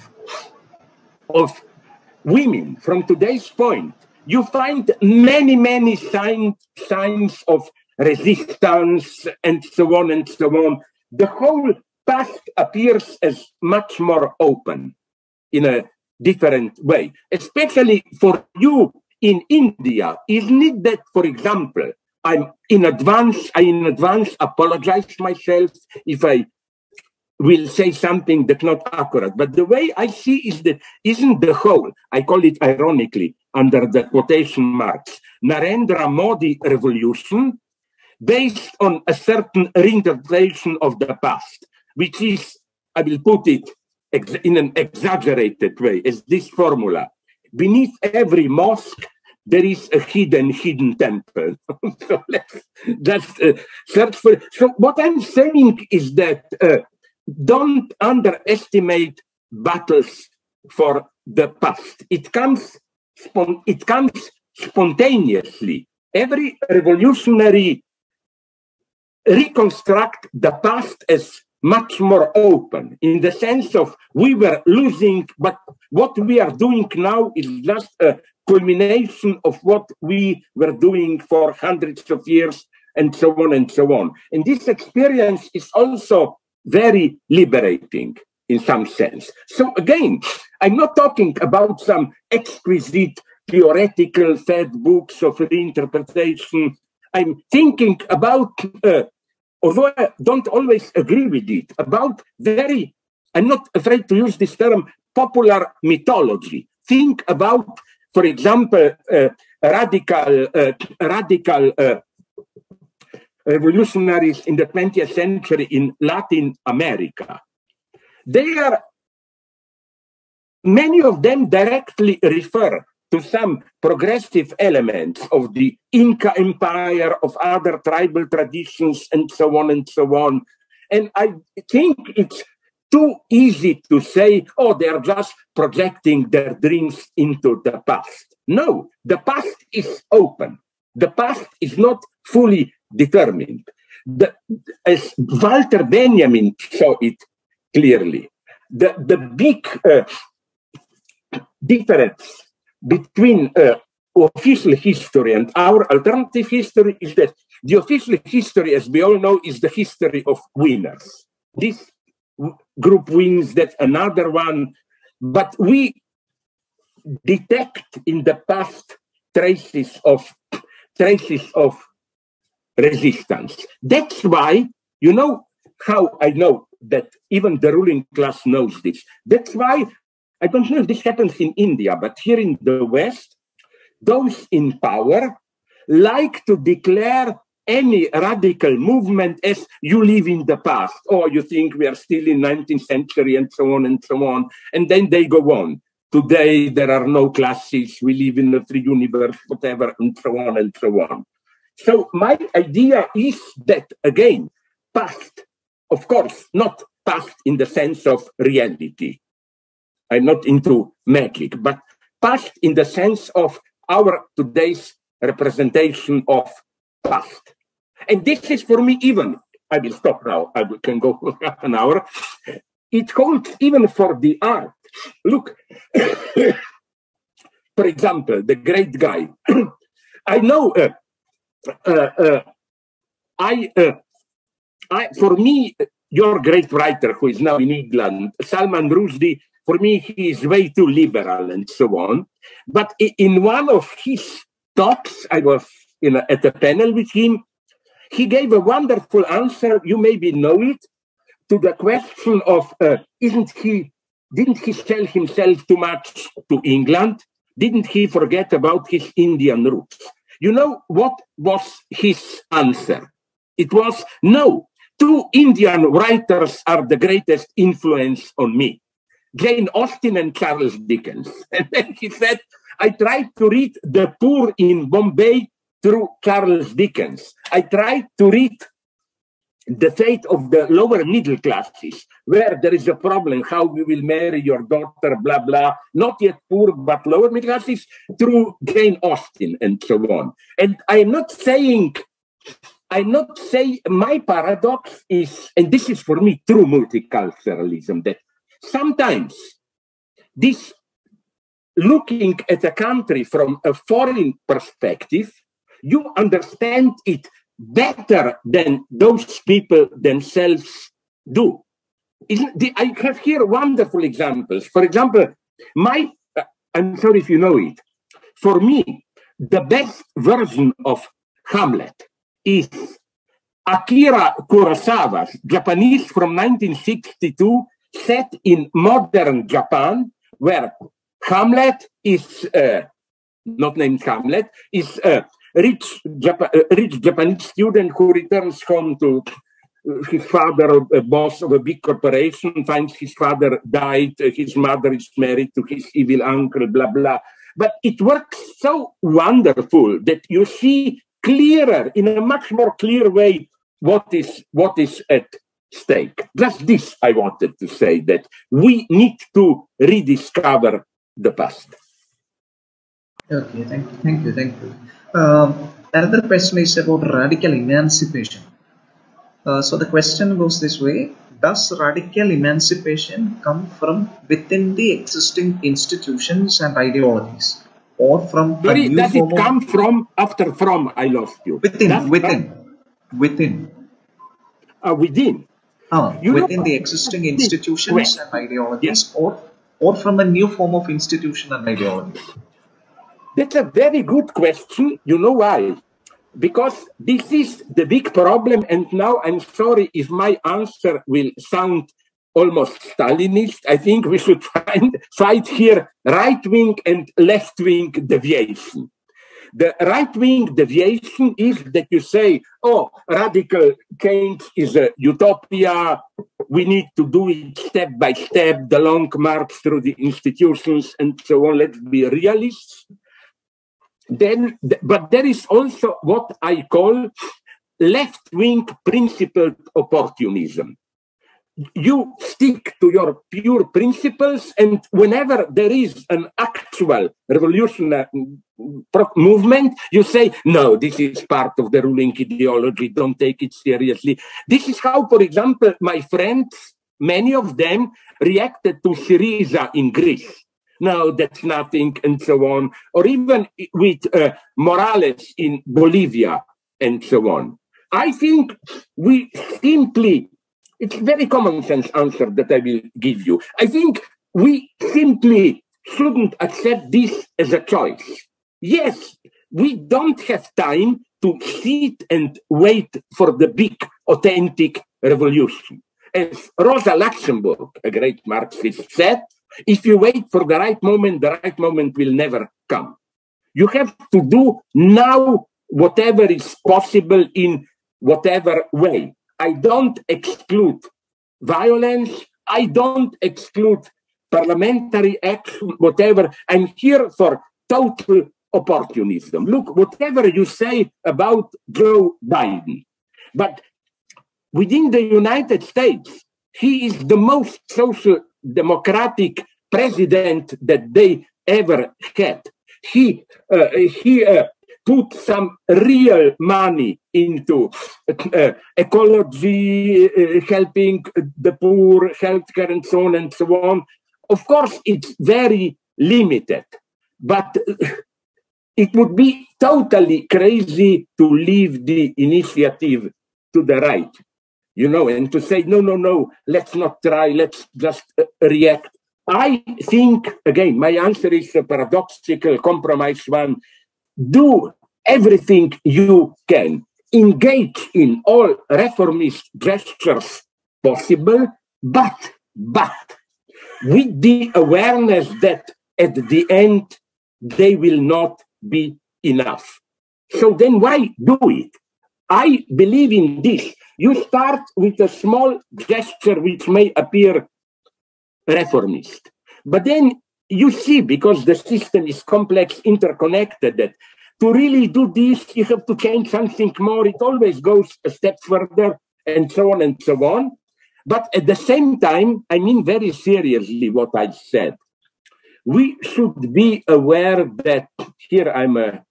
of women from today's point, you find many, many sign, signs of resistance and so on and so on. The whole past appears as much more open in a different way, especially for you in India. Isn't it that, for example, I'm in advance, I in advance apologize myself if I will say something that's not accurate. But the way I see is that isn't the whole, I call it ironically under the quotation marks, Narendra Modi revolution based on a certain reinterpretation of the past, which is, I will put it in an exaggerated way, as this formula. Beneath every mosque, there is a hidden, hidden temple. [LAUGHS] so let's just uh, search for. So what I'm saying is that uh, don't underestimate battles for the past. It comes, it comes spontaneously. Every revolutionary reconstruct the past as much more open in the sense of we were losing, but what we are doing now is just a culmination of what we were doing for hundreds of years and so on and so on. And this experience is also very liberating in some sense. So again, I'm not talking about some exquisite theoretical fed books of reinterpretation. I'm thinking about, uh, although I don't always agree with it, about very, I'm not afraid to use this term, popular mythology. Think about, for example, uh, radical, uh, radical uh, revolutionaries in the 20th century in Latin America. They are, many of them directly refer to some progressive elements of the Inca Empire, of other tribal traditions, and so on and so on. And I think it's too easy to say, oh, they're just projecting their dreams into the past. No, the past is open. The past is not fully determined. The, as Walter Benjamin saw it clearly, the, the big uh, difference between uh, official history and our alternative history is that the official history, as we all know, is the history of winners. This group wins, that another one. But we detect in the past traces of traces of resistance. That's why, you know how I know that even the ruling class knows this. That's why, I don't know if this happens in India, but here in the West, those in power like to declare any radical movement as you live in the past, or you think we are still in 19th century and so on and so on. And then they go on. Today there are no classes, we live in a free universe, whatever, and so on and so on. So my idea is that again, past, of course, not past in the sense of reality. I'm not into magic, but past in the sense of our today's representation of past. And this is for me even, I will stop now, I can go [LAUGHS] for half an hour. It holds even for the art. Look, [COUGHS] for example, the great guy. [COUGHS] I know uh, uh, uh, I, uh, I, for me, your great writer who is now in England, Salman Rushdie, for me, he is way too liberal and so on. But in one of his talks, I was in a, at a panel with him, he gave a wonderful answer. You maybe know it to the question of uh, isn't he didn't he sell himself too much to England? Didn't he forget about his Indian roots? You know what was his answer? It was no, two Indian writers are the greatest influence on me Jane Austen and Charles Dickens. [LAUGHS] And then he said, I tried to read The Poor in Bombay through Charles Dickens. I tried to read the fate of the lower middle classes, where there is a problem how we will marry your daughter, blah, blah, not yet poor, but lower middle classes, through Jane Austen and so on. And I'm not saying, I'm not saying, my paradox is, and this is for me true multiculturalism, that sometimes this looking at a country from a foreign perspective, you understand it better than those people themselves do. I have here wonderful examples. For example, my, uh, I'm sorry if you know it, for me, the best version of Hamlet is Akira Kurosawa's Japanese from 1962, set in modern Japan, where Hamlet is uh, not named Hamlet, is a rich, Jap- rich Japanese student who returns home to uh, his father, a boss of a big corporation, finds his father died, uh, his mother is married to his evil uncle, blah, blah. But it works so wonderful that you see clearer, in a much more clear way, what is, what is at stake. Just this I wanted to say that we need to rediscover the past. Okay, thank you, thank you, thank you. Um, another question is about radical emancipation. Uh, so the question goes this way: Does radical emancipation come from within the existing institutions and ideologies, or from Sorry, does it come from after from? I lost you. Within, within, within. Uh, within. Uh, within know, the existing institutions and ideologies, yes. or or from a new form of institution and ideology? That's a very good question. You know why? Because this is the big problem. And now I'm sorry if my answer will sound almost Stalinist. I think we should find, fight here right wing and left wing deviation. The right wing deviation is that you say, oh, radical change is a utopia. We need to do it step by step, the long march through the institutions and so on. Let's be realists. Then, but there is also what I call left wing principled opportunism you stick to your pure principles, and whenever there is an actual revolutionary movement, you say, no, this is part of the ruling ideology, don't take it seriously. This is how, for example, my friends, many of them reacted to Syriza in Greece. No, that's nothing, and so on. Or even with uh, Morales in Bolivia, and so on. I think we simply it's very common sense answer that I will give you. I think we simply shouldn't accept this as a choice. Yes, we don't have time to sit and wait for the big, authentic revolution. As Rosa Luxemburg, a great Marxist, said, if you wait for the right moment, the right moment will never come. You have to do now whatever is possible in whatever way. I don't exclude violence. I don't exclude parliamentary action, whatever. I'm here for total opportunism. Look, whatever you say about Joe Biden, but within the United States, he is the most social democratic president that they ever had. He uh, he uh, put some real money into uh, ecology, uh, helping the poor, healthcare, and so on and so on. Of course, it's very limited, but it would be totally crazy to leave the initiative to the right, you know, and to say, no, no, no, let's not try, let's just uh, react. I think, again, my answer is a paradoxical compromise one do everything you can, engage in all reformist gestures possible, but, but with the awareness that at the end they will not be enough. So then why do it? I believe in this. You start with a small gesture which may appear reformist, but then you see, because the system is complex, interconnected, that to really do this, you have to change something more. It always goes a step further, and so on and so on. But at the same time, I mean very seriously what I said. We should be aware that here I'm a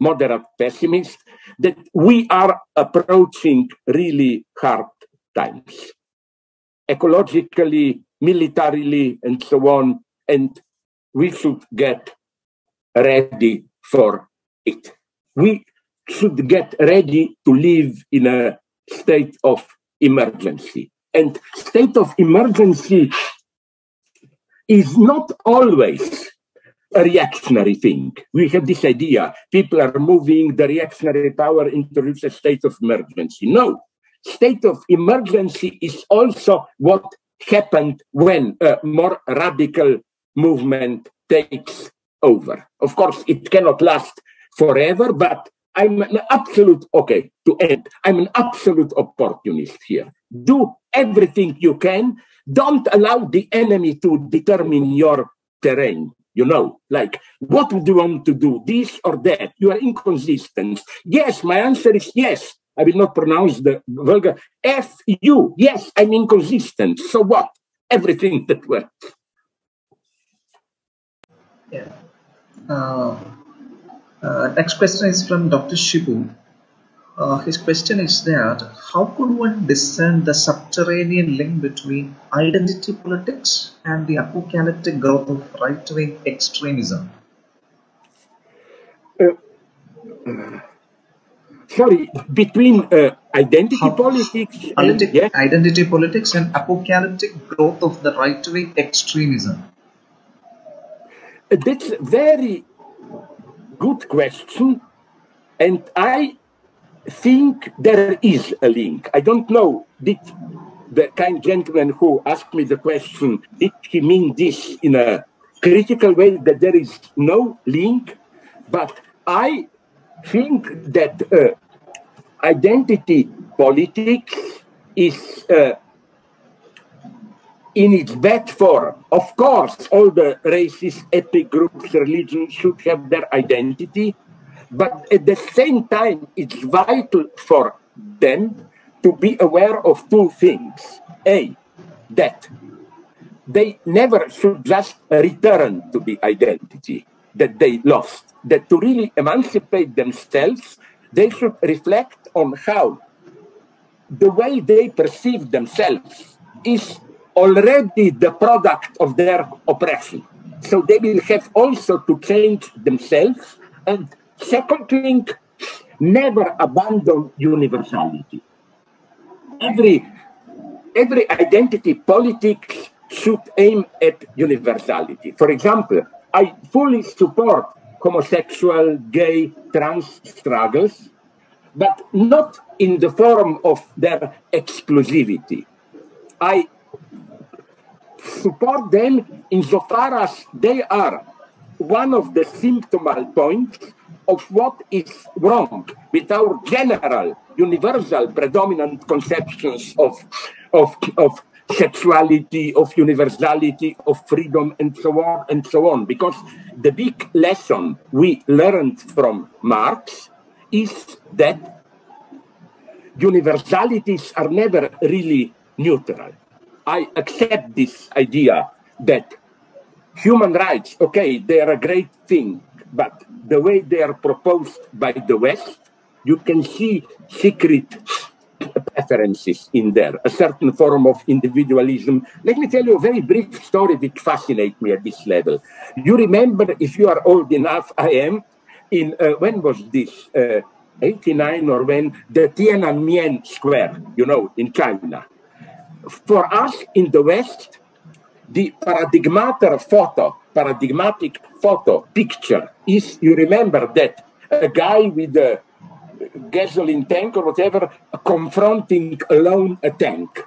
moderate pessimist, that we are approaching really hard times, ecologically, militarily, and so on. And we should get ready for it. We should get ready to live in a state of emergency. And state of emergency is not always a reactionary thing. We have this idea people are moving the reactionary power into a state of emergency. No, state of emergency is also what happened when a more radical movement takes over. Of course, it cannot last forever, but I'm an absolute, okay, to end, I'm an absolute opportunist here. Do everything you can. Don't allow the enemy to determine your terrain. You know, like, what would you want to do, this or that? You are inconsistent. Yes, my answer is yes. I will not pronounce the vulgar F you. Yes, I'm inconsistent. So what? Everything that works. Yeah. Uh, uh, next question is from Dr. Shibu. Uh, his question is that how could one discern the subterranean link between identity politics and the apocalyptic growth of right-wing extremism? Uh, uh, sorry, between uh, identity how, politics and, yeah? identity politics and apocalyptic growth of the right-wing extremism. That's a very good question, and I think there is a link. I don't know, did the kind gentleman who asked me the question, did he mean this in a critical way that there is no link? But I think that uh, identity politics is uh, in its bad form. Of course, all the racist ethnic groups, religions should have their identity, but at the same time, it's vital for them to be aware of two things. A, that they never should just return to the identity that they lost, that to really emancipate themselves, they should reflect on how the way they perceive themselves is already the product of their oppression. So they will have also to change themselves and Second thing, never abandon universality. Every, every identity politics should aim at universality. For example, I fully support homosexual, gay, trans struggles, but not in the form of their exclusivity. I support them insofar as they are one of the symptomal points of what is wrong with our general, universal, predominant conceptions of, of, of sexuality, of universality, of freedom, and so on and so on. Because the big lesson we learned from Marx is that universalities are never really neutral. I accept this idea that human rights, okay, they are a great thing, but the way they are proposed by the West, you can see secret preferences in there, a certain form of individualism. Let me tell you a very brief story which fascinates me at this level. You remember, if you are old enough, I am, in uh, when was this? Uh, 89 or when the Tiananmen Square, you know, in China. For us in the West, the paradigmatic photo, paradigmatic photo picture is you remember that a guy with a gasoline tank or whatever confronting alone a tank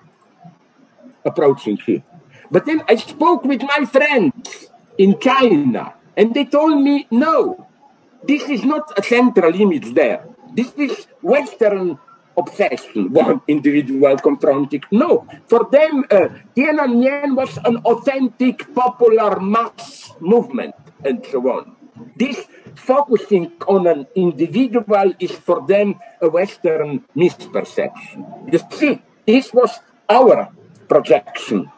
approaching him. But then I spoke with my friends in China and they told me, no, this is not a central image there. This is Western obsession, one individual confronting. No, for them, uh, Tiananmen was an authentic popular mass movement and so on. This focusing on an individual is for them a Western misperception. You see, this was our projection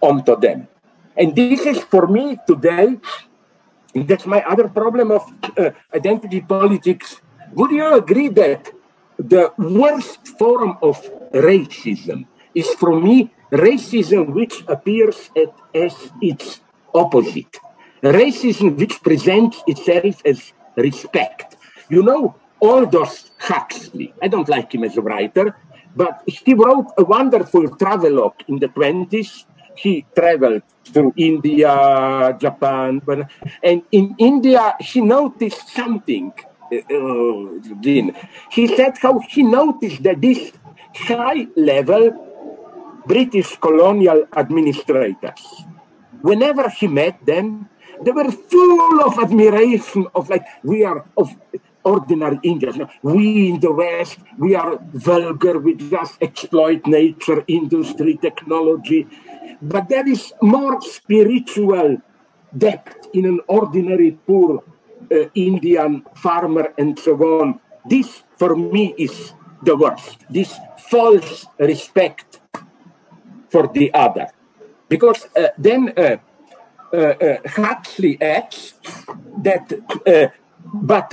onto them. And this is for me today, that's my other problem of uh, identity politics. Would you agree that the worst form of racism is for me racism which appears at, as its opposite. Racism which presents itself as respect. You know, Aldous Huxley, I don't like him as a writer, But he wrote a wonderful travelogue in the 20s. He traveled through India, Japan, and in India he noticed something. Uh, he said how he noticed that this high level British colonial administrators, whenever he met them, they were full of admiration of like we are of ordinary Indians. We in the West, we are vulgar, we just exploit nature, industry, technology. But there is more spiritual depth in an ordinary poor uh, Indian farmer and so on. This, for me, is the worst. This false respect for the other. Because uh, then uh, uh, uh Huxley adds that, uh, but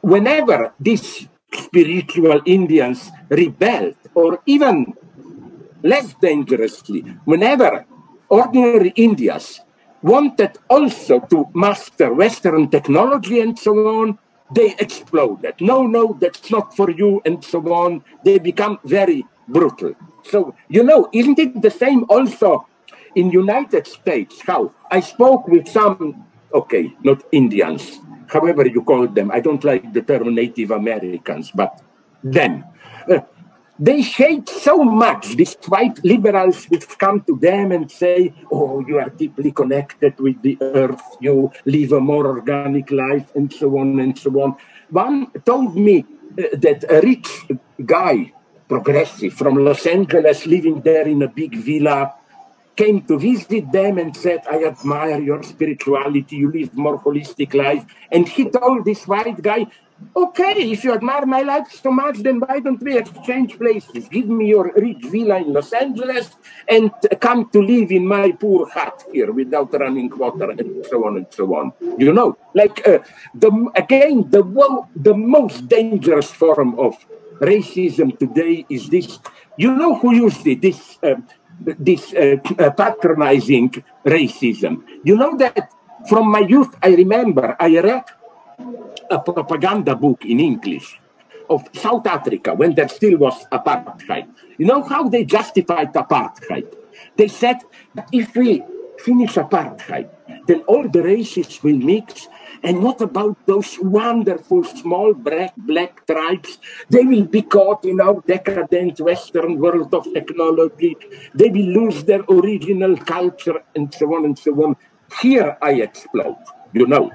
whenever these spiritual Indians rebelled, or even less dangerously, whenever ordinary Indians wanted also to master Western technology and so on, they exploded. No, no, that's not for you, and so on. They become very brutal. So, you know, isn't it the same also in United States? How I spoke with some, okay, not Indians, however you call them. I don't like the term Native Americans, but them. Uh, they hate so much these white liberals which come to them and say, Oh, you are deeply connected with the earth, you live a more organic life, and so on and so on. One told me uh, that a rich guy, progressive, from Los Angeles, living there in a big villa, came to visit them and said, I admire your spirituality, you live more holistic life. And he told this white guy, okay, if you admire my life so much, then why don't we exchange places? Give me your rich villa in Los Angeles and come to live in my poor hut here without running water and so on and so on. You know, like uh, the again, the the most dangerous form of racism today is this. You know who used it? This uh, this uh, uh, patronizing racism. You know that from my youth, I remember I read a propaganda book in English of South Africa when there still was apartheid. You know how they justified apartheid? They said if we finish apartheid, then all the races will mix and what about those wonderful small black, black tribes? They will be caught in our decadent Western world of technology. They will lose their original culture and so on and so on. Here I explode, you know.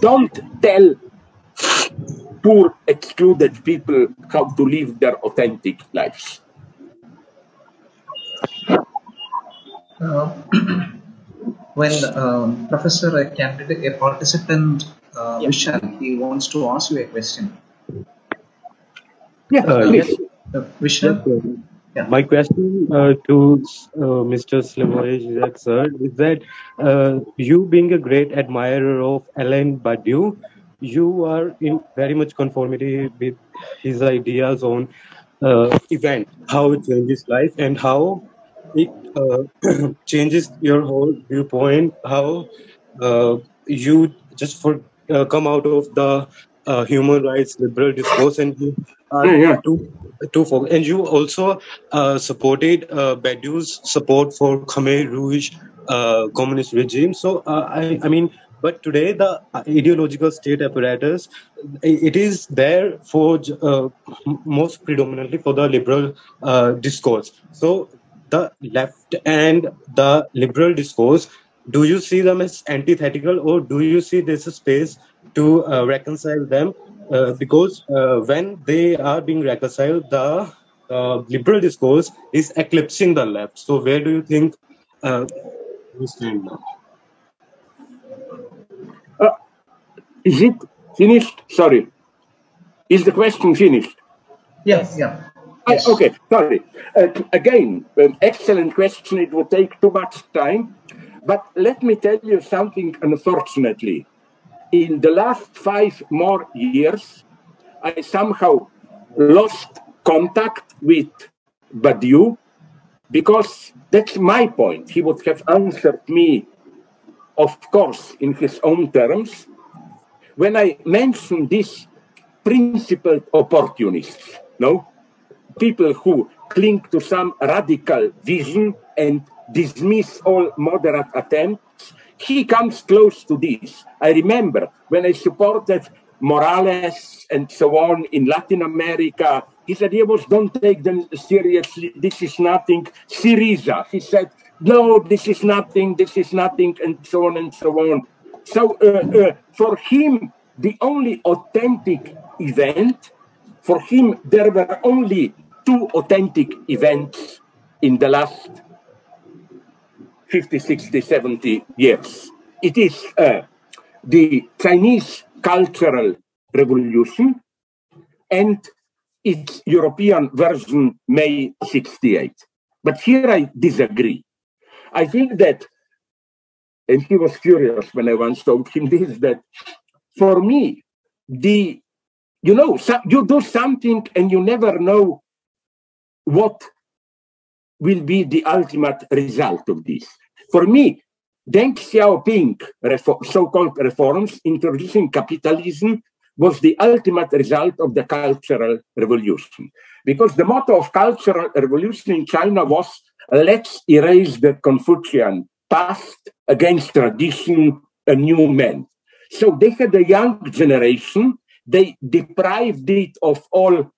Don't tell poor excluded people how to live their authentic lives. Uh, [CLEARS THROAT] when um, Professor, a candidate, a participant, uh, yeah. Vishal, he wants to ask you a question. Yeah, uh, yes. Uh, Vishal? Yeah. My question uh, to uh, Mr. Slavoj sir is that uh, you being a great admirer of Alain Badiou, you are in very much conformity with his ideas on uh, event, how it changes life, and how it uh, [CLEARS THROAT] changes your whole viewpoint how uh, you just for uh, come out of the uh, human rights liberal discourse and you are yeah, yeah. too too and you also uh, supported uh, Badiou's support for Khmer Rouge uh, communist regime so I, I mean but today the ideological state apparatus it is there for most predominantly for the liberal discourse so the left and the liberal discourse, do you see them as antithetical or do you see this space to uh, reconcile them? Uh, because uh, when they are being reconciled, the uh, liberal discourse is eclipsing the left. So where do you think uh, we stand now? Uh, is it finished? Sorry. Is the question finished? Yes, yeah. I, okay, sorry. Uh, again, um, excellent question. It would take too much time. But let me tell you something, unfortunately. In the last five more years, I somehow lost contact with Badiou because that's my point. He would have answered me, of course, in his own terms. When I mention this principled opportunists, no? people who cling to some radical vision and dismiss all moderate attempts. He comes close to this. I remember when I supported Morales and so on in Latin America, he said, "He was don't take them seriously. This is nothing. Syriza, he said, no, this is nothing, this is nothing, and so on and so on. So uh, uh, for him, the only authentic event, for him, there were only two authentic events in the last 50, 60, 70 years. It is uh, the Chinese Cultural Revolution and its European version, May 68. But here I disagree. I think that, and he was curious when I once told him this, that for me, the you know, so you do something and you never know what will be the ultimate result of this. For me, Deng Xiaoping so-called reforms introducing capitalism was the ultimate result of the Cultural Revolution. Because the motto of Cultural Revolution in China was let's erase the Confucian past against tradition, a new man. So they had a young generation, they deprived it of all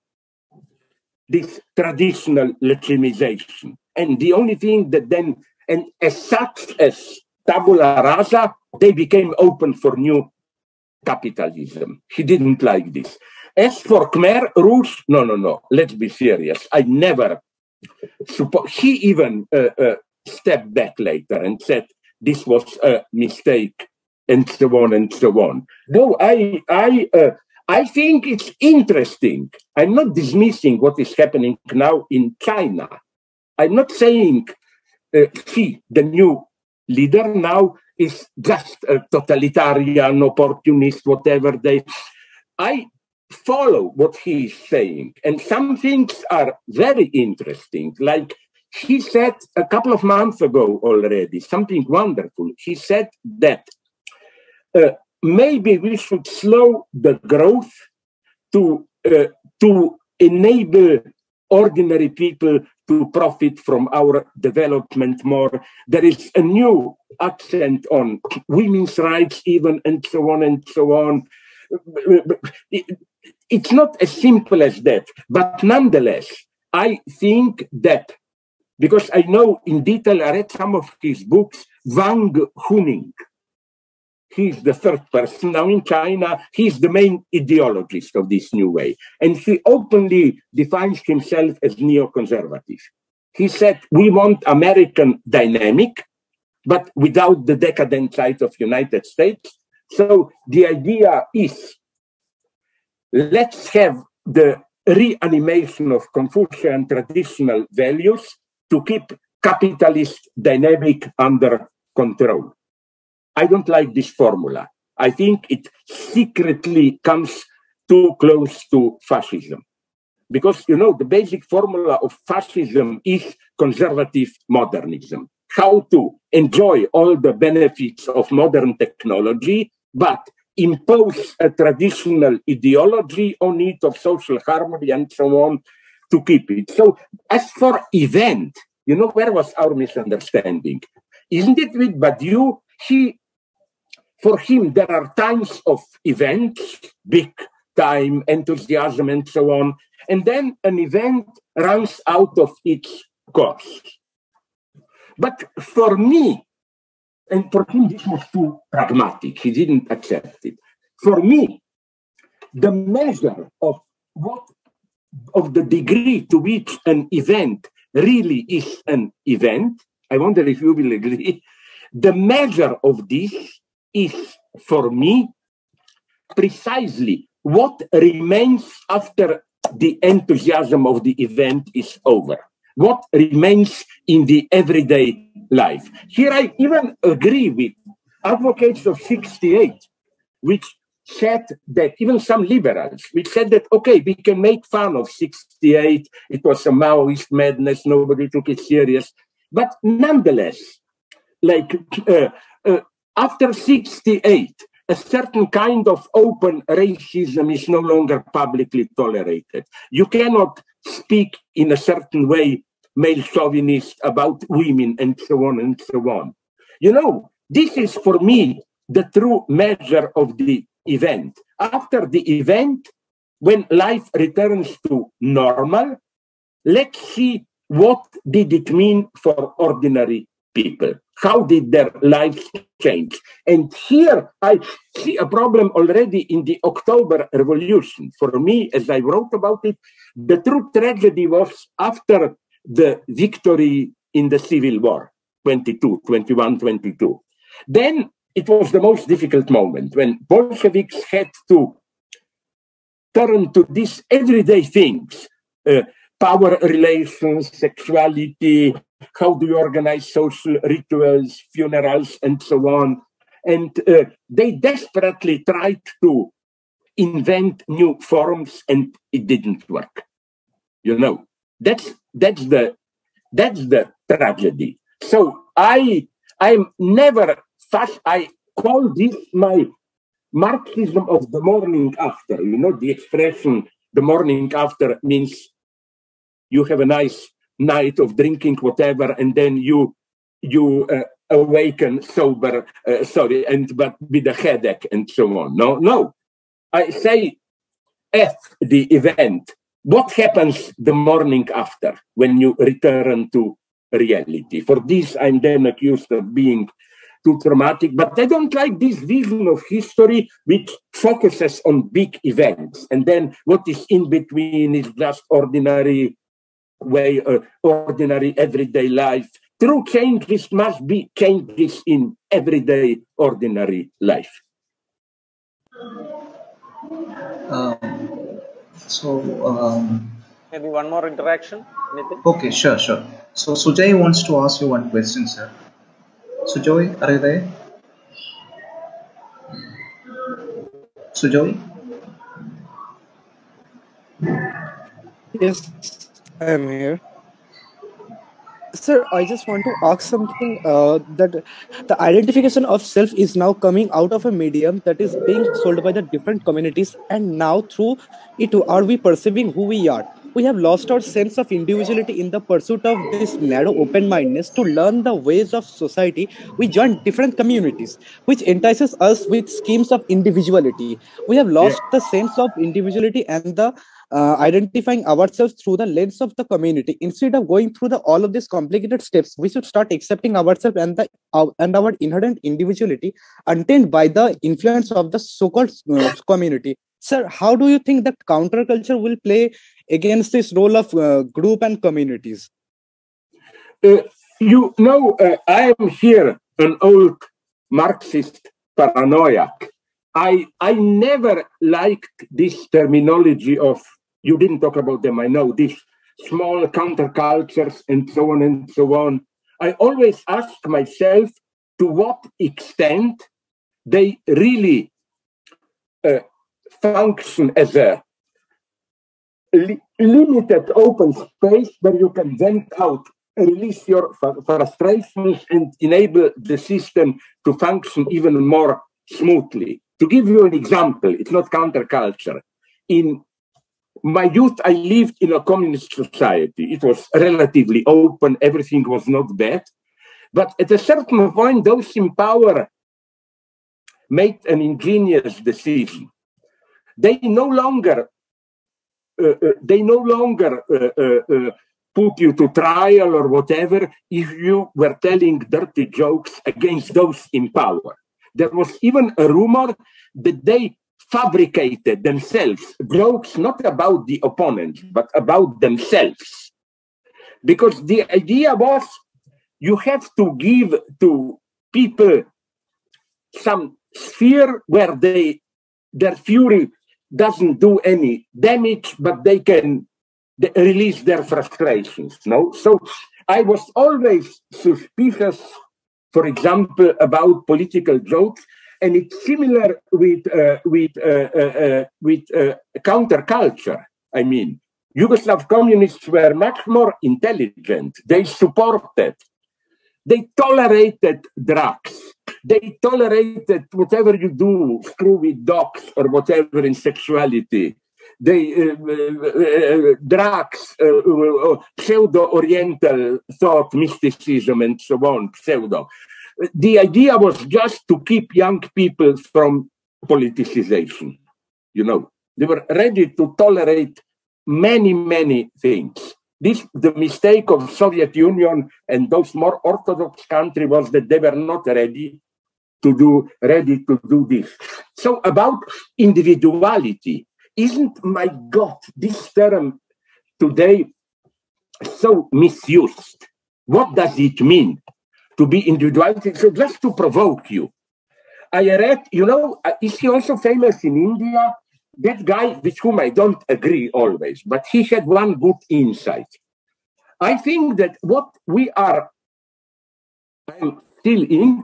this traditional legitimization. And the only thing that then, and as such as tabula rasa, they became open for new capitalism. He didn't like this. As for Khmer Rouge, no, no, no. Let's be serious. I never. He even uh, uh, stepped back later and said this was a mistake, and so on and so on. No, I, I, uh, I think it's interesting. I'm not dismissing what is happening now in China. I'm not saying uh, he, the new leader now, is just a totalitarian, opportunist, whatever they. I follow what he is saying, and some things are very interesting. Like he said a couple of months ago already, something wonderful. He said that uh, maybe we should slow the growth to uh, to enable ordinary people to profit from our development more. There is a new accent on women's rights, even, and so on and so on. It's not as simple as that. But nonetheless, I think that because I know in detail, I read some of his books, Wang Huning. He's the third person now in China. He's the main ideologist of this new way. And he openly defines himself as neoconservative. He said, we want American dynamic, but without the decadent side of United States. So the idea is let's have the reanimation of Confucian traditional values to keep capitalist dynamic under control. I don't like this formula. I think it secretly comes too close to fascism. Because, you know, the basic formula of fascism is conservative modernism. How to enjoy all the benefits of modern technology, but impose a traditional ideology on it of social harmony and so on to keep it. So, as for event, you know, where was our misunderstanding? Isn't it with Badiou? He, for him, there are times of events, big time, enthusiasm, and so on. And then an event runs out of its course. But for me, and for him, this was too pragmatic. He didn't accept it. For me, the measure of what of the degree to which an event really is an event, I wonder if you will agree, [LAUGHS] the measure of this is for me precisely what remains after the enthusiasm of the event is over. What remains in the everyday life. Here I even agree with advocates of 68, which said that even some liberals, which said that, okay, we can make fun of 68. It was a Maoist madness. Nobody took it serious. But nonetheless, like uh, uh, after 68, a certain kind of open racism is no longer publicly tolerated. You cannot speak in a certain way, male chauvinist, about women and so on and so on. You know, this is for me the true measure of the event. After the event, when life returns to normal, let's see what did it mean for ordinary people. How did their lives change? And here I see a problem already in the October Revolution. For me, as I wrote about it, the true tragedy was after the victory in the Civil War, 22, 21, 22. Then it was the most difficult moment when Bolsheviks had to turn to these everyday things uh, power relations, sexuality, how do you organize social rituals, funerals, and so on. And uh, they desperately tried to invent new forms, and it didn't work. You know, that's that's the that's the tragedy. So I I'm never fast. I call this my Marxism of the morning after. You know, the expression the morning after means you have a nice night of drinking whatever and then you you uh, awaken sober uh, sorry and but with a headache and so on no no i say f the event what happens the morning after when you return to reality for this i'm then accused of being too traumatic but i don't like this vision of history which focuses on big events and then what is in between is just ordinary way, uh, ordinary everyday life. True changes must be changes in everyday ordinary life. Um, so, um, maybe one more interaction. Anything? Okay, sure, sure. So, Sujay wants to ask you one question, sir. Sujay, are you there? Sujoy? Yes, I am here. Sir, I just want to ask something uh, that the identification of self is now coming out of a medium that is being sold by the different communities, and now through it, are we perceiving who we are? We have lost our sense of individuality in the pursuit of this narrow open mindedness to learn the ways of society. We join different communities, which entices us with schemes of individuality. We have lost yeah. the sense of individuality and the uh, identifying ourselves through the lens of the community instead of going through the all of these complicated steps we should start accepting ourselves and the uh, and our inherent individuality untainted by the influence of the so-called uh, community sir how do you think that counterculture will play against this role of uh, group and communities uh, you know uh, i am here an old marxist paranoiac I I never liked this terminology of you didn't talk about them, I know, these small countercultures and so on and so on. I always ask myself to what extent they really uh, function as a li- limited open space where you can vent out, release your frustrations, and enable the system to function even more smoothly. To give you an example, it's not counterculture. In my youth, I lived in a communist society. It was relatively open, everything was not bad. But at a certain point, those in power made an ingenious decision. They no longer uh, uh, they no longer uh, put you to trial or whatever if you were telling dirty jokes against those in power. There was even a rumor that they fabricated themselves jokes not about the opponent, but about themselves. Because the idea was you have to give to people some sphere where they their fury doesn't do any damage, but they can release their frustrations. No, so I was always suspicious, for example, about political jokes and it's similar with uh, with uh, uh, uh with uh, counterculture. I mean, Yugoslav communists were much more intelligent. They supported, they tolerated drugs, They tolerated whatever you do, screw with dogs or whatever in sexuality. They uh, uh, drugs, uh, uh, pseudo-oriental thought, mysticism, and so on. Pseudo. The idea was just to keep young people from politicization. You know, they were ready to tolerate many, many things. This, the mistake of Soviet Union and those more orthodox countries was that they were not ready to do, ready to do this. So about individuality, isn't my God this term today so misused? What does it mean to be individuality? So just to provoke you, I read, you know, uh, is he also famous in India? that guy with whom I don't agree always, but he had one good insight. I think that what we are I'm still in,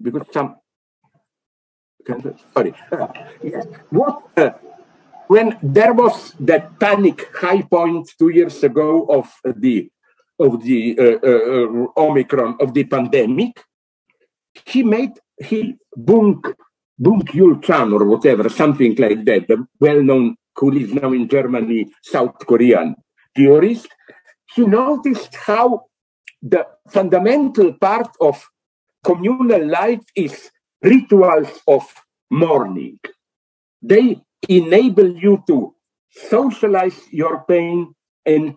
because some, sorry, uh, what, uh, when there was that panic high point two years ago of the of the uh, uh Omicron of the pandemic, he made he Bunk Bung Yul Chan or whatever, something like that, the well-known who lives now in Germany, South Korean theorist, he noticed how the fundamental part of communal life is rituals of mourning. They enable you to socialize your pain and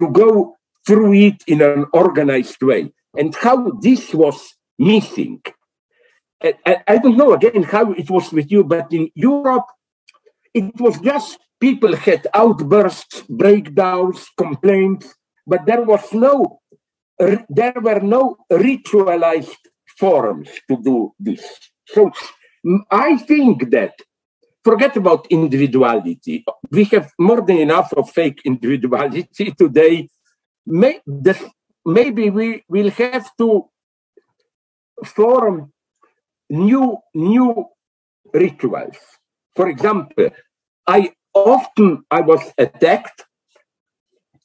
to go through it in an organized way. And how this was missing I, I don't know again how it was with you, but in Europe, it was just people had outbursts, breakdowns, complaints, but there was no, there were no ritualized forms to do this. So I think that forget about individuality. We have more than enough of fake [LAUGHS] individuality today. May, the, maybe we will have to form new new rituals. For example, I often I was attacked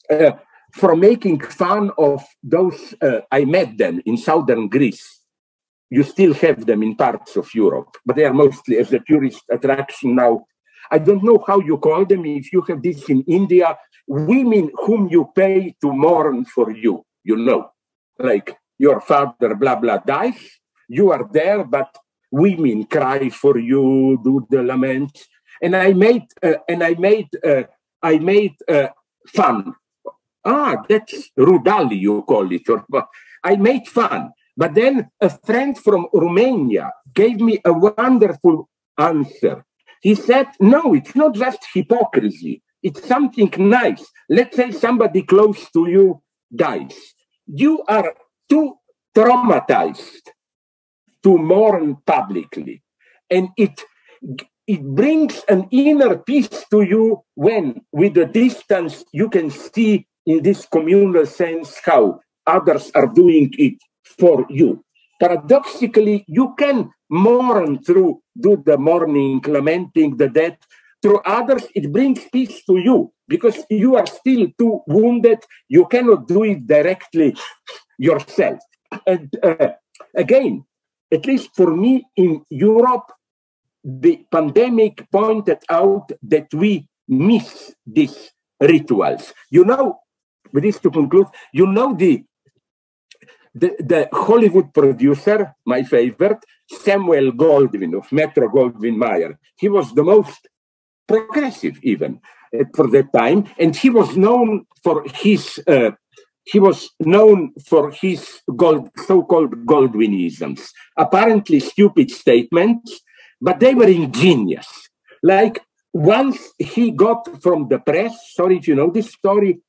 uh, for making fun of those. Uh, I met them in southern Greece. You still have them in parts of Europe, but they are mostly as a tourist attraction now. I don't know how you call them. If you have this in India, women whom you pay to mourn for you, you know, like your father, blah blah dies, you are there, but women cry for you, do the lament. And I made, uh, and I made, uh, I made uh, fun. Ah, that's rudali, you call it. I made fun. But then a friend from Romania gave me a wonderful answer. He said, no, it's not just hypocrisy. It's something nice. Let's say somebody close to you dies. You are too traumatized to mourn publicly. And it, it brings an inner peace to you when, with the distance, you can see in this communal sense how others are doing it for you. Paradoxically, you can mourn through, do the mourning, lamenting the death. Through others, it brings peace to you because you are still too wounded. You cannot do it directly yourself. And uh, again, at least for me in Europe, the pandemic pointed out that we miss these rituals. You know, with this to conclude, you know the the, the Hollywood producer, my favorite, Samuel Goldwyn of Metro Goldwyn Mayer. He was the most progressive even uh, for that time, and he was known for his uh, he was known for his gold, so-called Goldwynisms, apparently stupid statements, but they were ingenious. Like once he got from the press, sorry if you know this story,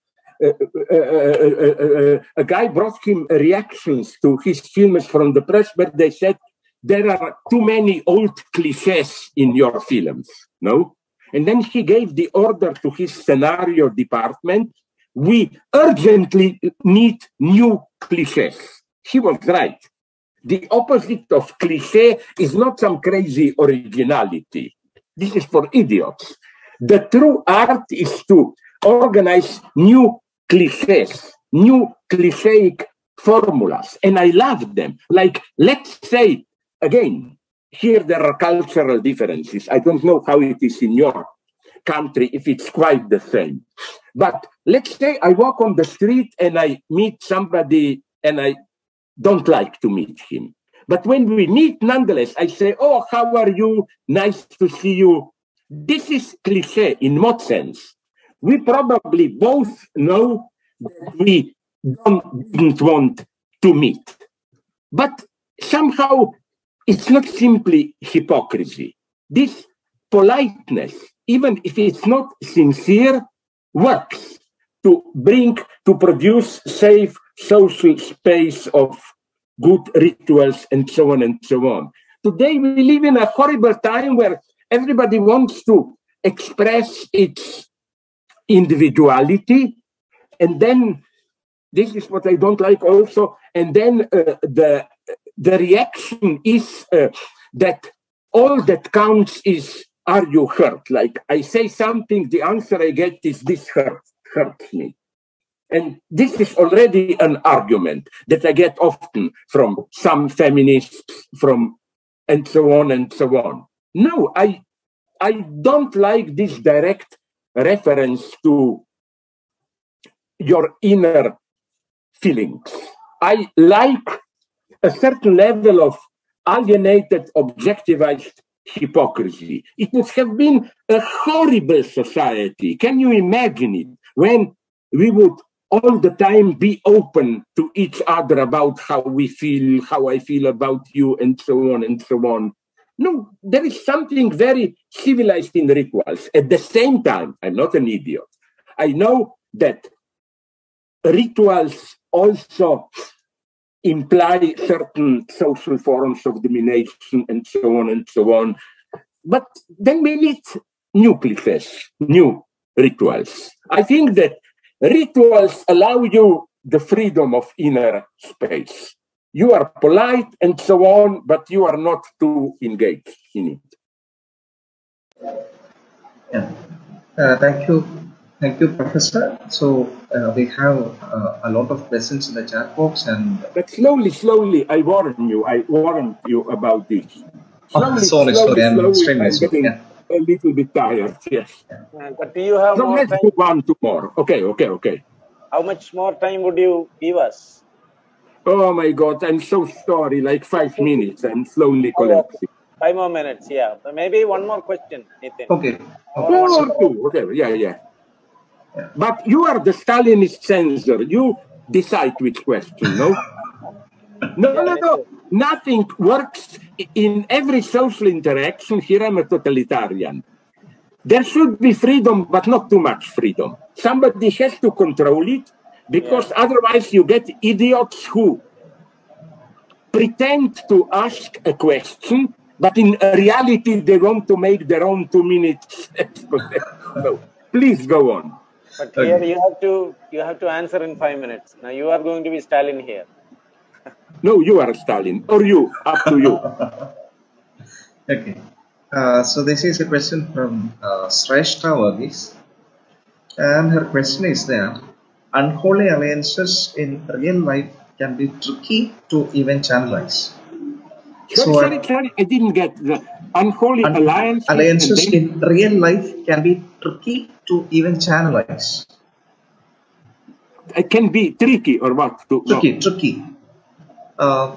a guy brought him reactions to his films from the press, but they said there are too many old cliches in your films, no? And then he gave the order to his scenario department we urgently need new cliches. He was right. The opposite of cliche is not some crazy originality. This is for idiots. The true art is to organize new cliches, new clichéic formulas and I love them. Like, let's say, again, here there are cultural differences. I don't know how it is in your country, if it's quite the same. But let's say I walk on the street and I meet somebody and I don't like to meet him. But when we meet, nonetheless, I say, Oh, how are you? Nice to see you. This is cliche in what sense? We probably both know that we don't, didn't want to meet. But somehow it's not simply hypocrisy. This politeness, even if it's not sincere, works to bring, to produce safe social space of good rituals and so on and so on. Today we live in a horrible time where everybody wants to express its individuality and then this is what I don't like also. And then uh, the the reaction is uh, that all that counts is are you hurt? Like I say something, the answer I get is this hurt hurts me. And this is already an argument that I get often from some feminists, from and so on and so on. No, I I don't like this direct reference to your inner feelings. I like a certain level of alienated, objectivized hypocrisy. It must have been a horrible society. Can you imagine it? When we would all the time be open to each other about how we feel, how I feel about you, and so on and so on. No, there is something very civilized in rituals. At the same time, I'm not an idiot. I know that rituals also imply certain social forms of domination and so on and so on. But then we need new cliches, new rituals. I think that rituals allow you the freedom of inner space. You are polite and so on, but you are not too engaged in it. Yeah. Uh, thank you Thank you, Professor. So uh, we have uh, a lot of questions in the chat box, and but slowly, slowly, I warn you. I warn you about this. Slowly, oh, sorry, slowly, I'm slowly, I'm getting yeah. a little bit tired. Yes. Uh, but do you have so more let's time? move on to more. Okay, okay, okay. How much more time would you give us? Oh my God, I'm so sorry. Like five minutes. I'm slowly oh, collapsing. Five more minutes, yeah. Maybe one more question, Nitin. Okay. okay. One or two. Okay, yeah, yeah. But you are the Stalinist censor. You decide which question, no? No, no, no. Nothing works in every social interaction. Here I'm a totalitarian. There should be freedom, but not too much freedom. Somebody has to control it because yeah. otherwise you get idiots who pretend to ask a question, but in reality they want to make their own two minutes [LAUGHS] no, please go on. But okay. here you have to you have to answer in five minutes. Now you are going to be Stalin here. [LAUGHS] no, you are Stalin, or you. Up to you. [LAUGHS] okay. Uh, so this is a question from uh, Sreshta Varghese. And her question is that unholy alliances in real life can be tricky to even channelize. Sorry, so, sorry, sorry, I didn't get the unholy un- alliance. Alliances in real life can be tricky to even channelize. It can be tricky or what? To, tricky, no. tricky. Uh,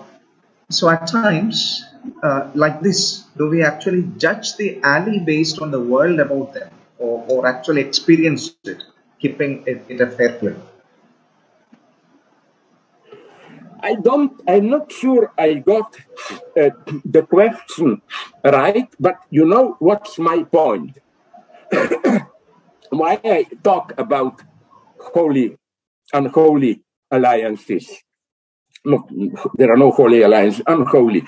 so at times, uh, like this, do we actually judge the ally based on the world about them or, or actually experience it, keeping it in a play? I don't, I'm not sure I got uh, the question right, but you know what's my point? [COUGHS] Why I talk about holy, unholy alliances. No, there are no holy alliances, unholy.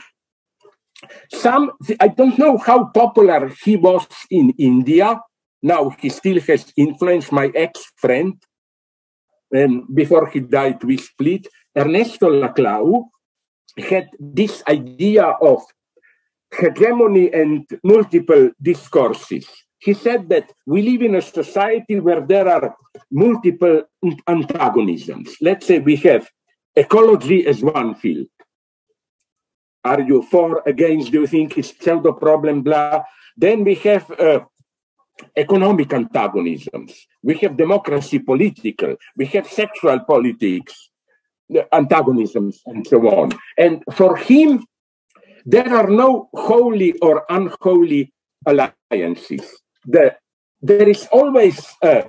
Some, I don't know how popular he was in India. Now he still has influence. My ex-friend, and before he died, we split Ernesto Laclau had this idea of hegemony and multiple discourses. He said that we live in a society where there are multiple antagonisms. Let's say we have ecology as one field. Are you for, against, do you think it's pseudo problem, blah? Then we have uh, economic antagonisms. We have democracy political. We have sexual politics antagonisms and so on. And for him, there are no holy or unholy alliances. The, there is always a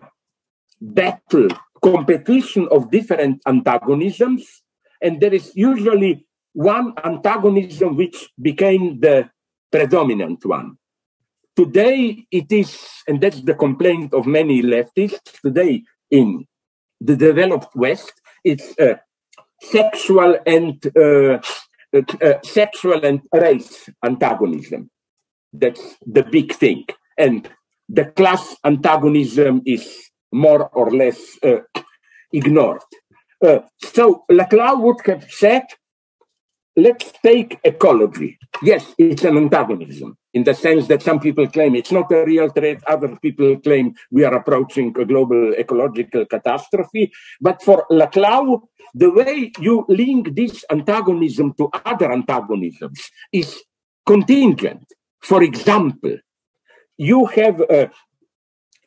battle, competition of different antagonisms, and there is usually one antagonism which became the predominant one. Today it is, and that's the complaint of many leftists, today in the developed West, it's uh, sexual and uh, uh, sexual and race antagonism. That's the big thing. And the class antagonism is more or less uh, ignored. Uh, so Laclau would have said, let's take ecology. Yes, it's an antagonism in the sense that some people claim it's not a real threat, other people claim we are approaching a global ecological catastrophe. But for Laclau, the way you link this antagonism to other antagonisms is contingent. For example, you have a,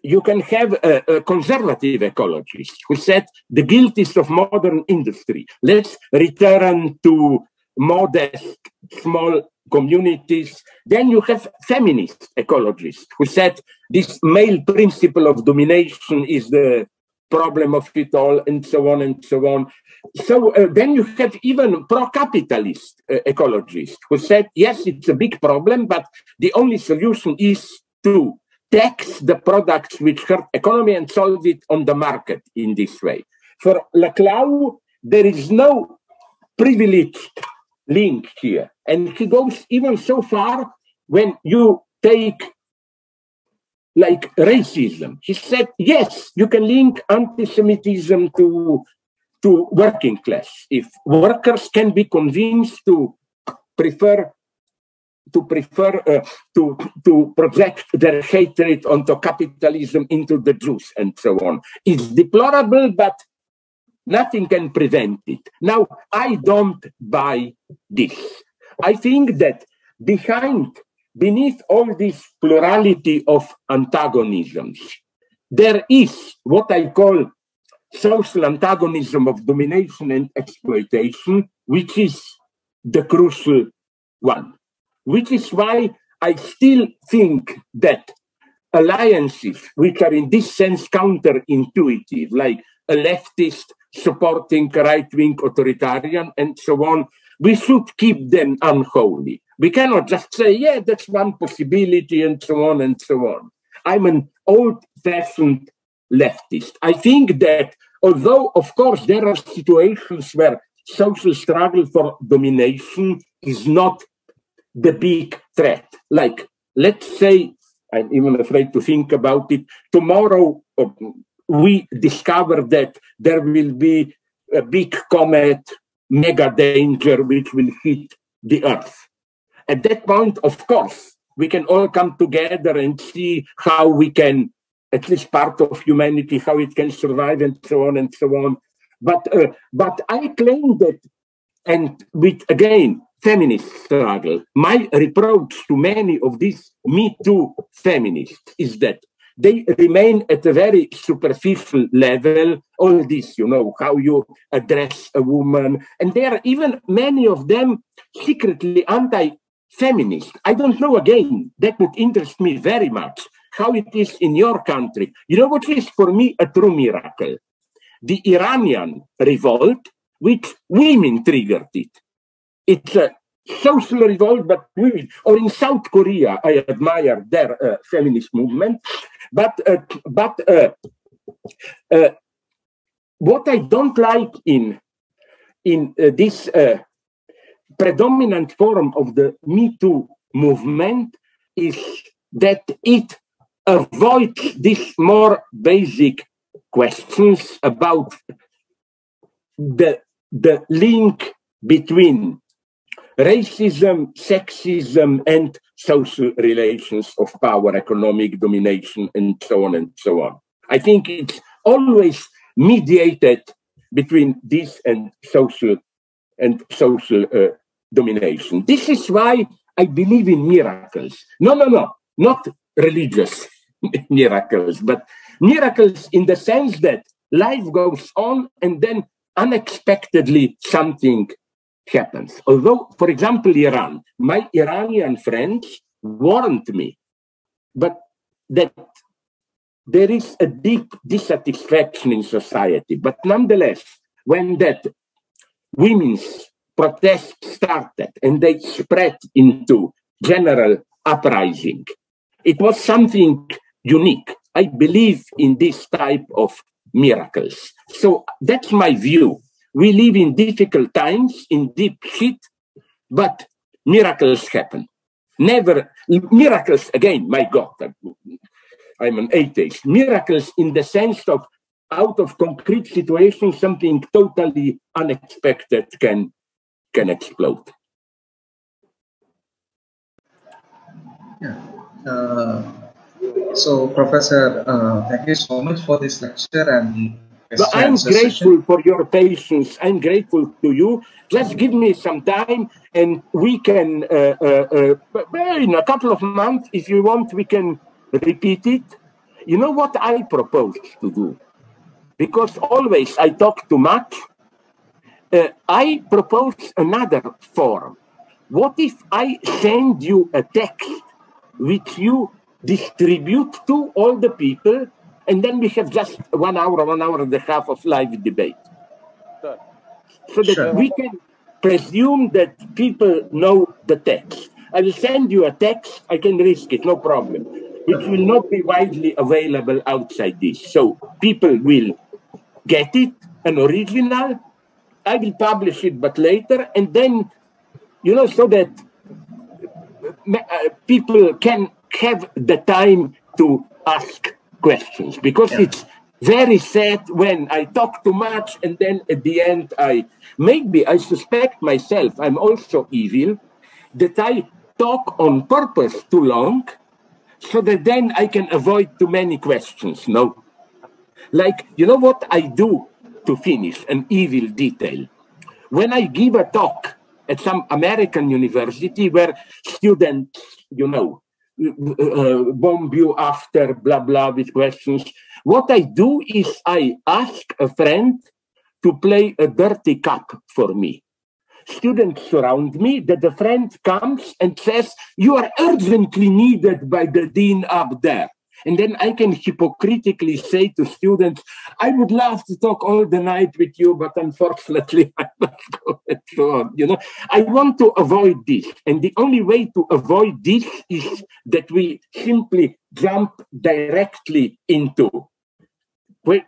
you can have a, a, conservative ecologist who said the guilt is of modern industry. Let's return to modest, small communities. Then you have feminist ecologists who said this male principle of domination is the problem of it all, and so on and so on. So uh, then you have even pro-capitalist uh, ecologists who said, yes, it's a big problem, but the only solution is to tax the products which hurt economy and solve it on the market in this way. For Laclau, there is no privileged link here. And he goes even so far when you take like racism. He said, yes, you can link anti-Semitism to, to working class. If workers can be convinced to prefer to prefer uh, to to project their hatred onto capitalism into the Jews and so on. It's deplorable, but nothing can prevent it. Now, I don't buy this. I think that behind beneath all this plurality of antagonisms, there is what I call social antagonism of domination and exploitation, which is the crucial one. Which is why I still think that alliances, which are in this sense counterintuitive, like a leftist supporting right wing authoritarian and so on, we should keep them unholy. We cannot just say, yeah, that's one possibility, and so on and so on. I'm an old fashioned leftist. I think that although, of course, there are situations where social struggle for domination is not the big threat. Like, let's say, I'm even afraid to think about it, tomorrow uh, we discover that there will be a big comet, mega danger, which will hit the Earth. At that point, of course, we can all come together and see how we can, at least part of humanity, how it can survive and so on and so on. But, uh, but I claim that, and with again, feminist struggle, my reproach to many of these Me Too feminists is that they remain at a very superficial level. All this, you know, how you address a woman. And there are even many of them secretly anti feminist. I don't know again, that would interest me very much how it is in your country. You know what is for me a true miracle? The Iranian revolt, which women triggered it. It's a social revolt, but women. Or in South Korea, I admire their uh, feminist movement. But uh, but uh, uh, what I don't like in in uh, this uh, predominant form of the Me Too movement is that it avoids these more basic questions about the the link between racism, sexism, and social relations of power, economic domination, and so on and so on. I think it's always mediated between this and social and social uh, domination. This is why I believe in miracles. No, no, no, not religious [LAUGHS] miracles, but miracles in the sense that life goes on and then unexpectedly something happens. Although, for example, Iran, my Iranian friends warned me, but that there is a deep dissatisfaction in society. But nonetheless, when that women's protest started and they spread into general uprising, it was something unique. I believe in this type of miracles. So that's my view. We live in difficult times, in deep shit, but miracles happen. Never, miracles again, my God, I'm an atheist. Miracles in the sense of out of concrete situations, something totally unexpected can, can explode. Yeah. Uh, so, Professor, uh, thank you so much for this lecture and but I'm grateful for your patience. I'm grateful to you. Just give me some time, and we can, uh, uh, uh, in a couple of months, if you want, we can repeat it. You know what I propose to do? Because always I talk too much. Uh, I propose another form. What if I send you a text which you distribute to all the people and then we have just one hour, one hour and a half of live debate. Sure. So that sure. we can presume that people know the text. I will send you a text, I can risk it, no problem, which will not be widely available outside this. So people will get it, an original. I will publish it, but later, and then, you know, so that uh, people can have the time to ask questions because yeah. it's very sad when I talk too much and then at the end I maybe I suspect myself I'm also evil that I talk on purpose too long so that then I can avoid too many questions. No. Like, you know what I do to finish an evil detail? When I give a talk at some American university where students, you know, uh, bomb you after blah blah with questions. What I do is I ask a friend to play a dirty cup for me. Students surround me, that the friend comes and says, You are urgently needed by the dean up there. And then I can hypocritically say to students, I would love to talk all the night with you, but unfortunately [LAUGHS] I must go on. You know, I want to avoid this. And the only way to avoid this is that we simply jump directly into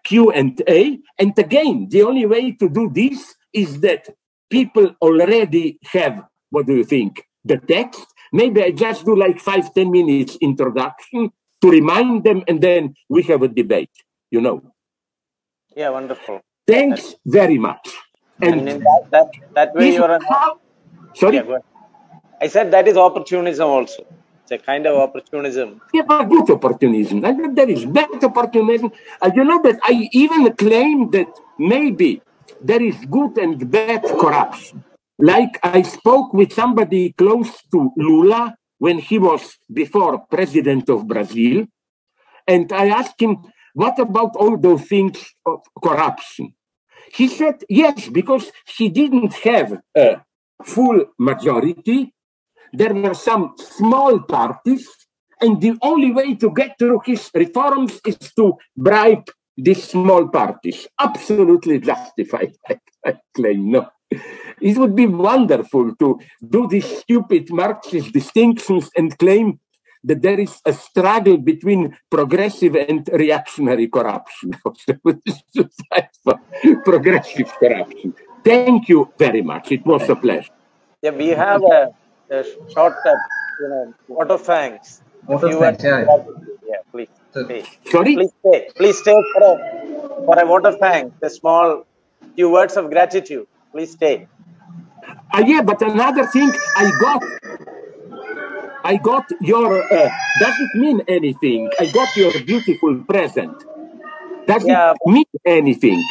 Q and A. And again, the only way to do this is that people already have, what do you think, the text. Maybe I just do like five, ten minutes introduction to remind them, and then we have a debate, you know. Yeah, wonderful. Thanks very much. And, and that, that, that way you're an... Sorry? Yeah, I said that is opportunism also. It's a kind of opportunism. Yeah, but good opportunism. There is bad opportunism. Uh, you know that I even claim that maybe there is good and bad corruption. Like I spoke with somebody close to Lula when he was before president of Brazil. And I asked him, what about all those things of corruption? He said, yes, because he didn't have a full majority. There were some small parties, and the only way to get through his reforms is to bribe these small parties. Absolutely justified, [LAUGHS] I claim. No. It would be wonderful to do these stupid Marxist distinctions and claim that there is a struggle between progressive and reactionary corruption. [LAUGHS] progressive corruption. Thank you very much. It was a pleasure. Yeah, we have a, a short, uh, you know, vote of thanks. Vote of thanks, yeah. yeah, please. Stay. Sorry? Please stay. Please stay for a, for a vote of thanks, a small few words of gratitude. Please stay. Uh, yeah, but another thing I got, I got your. Uh, does it mean anything? I got your beautiful present. Does yeah. it mean anything?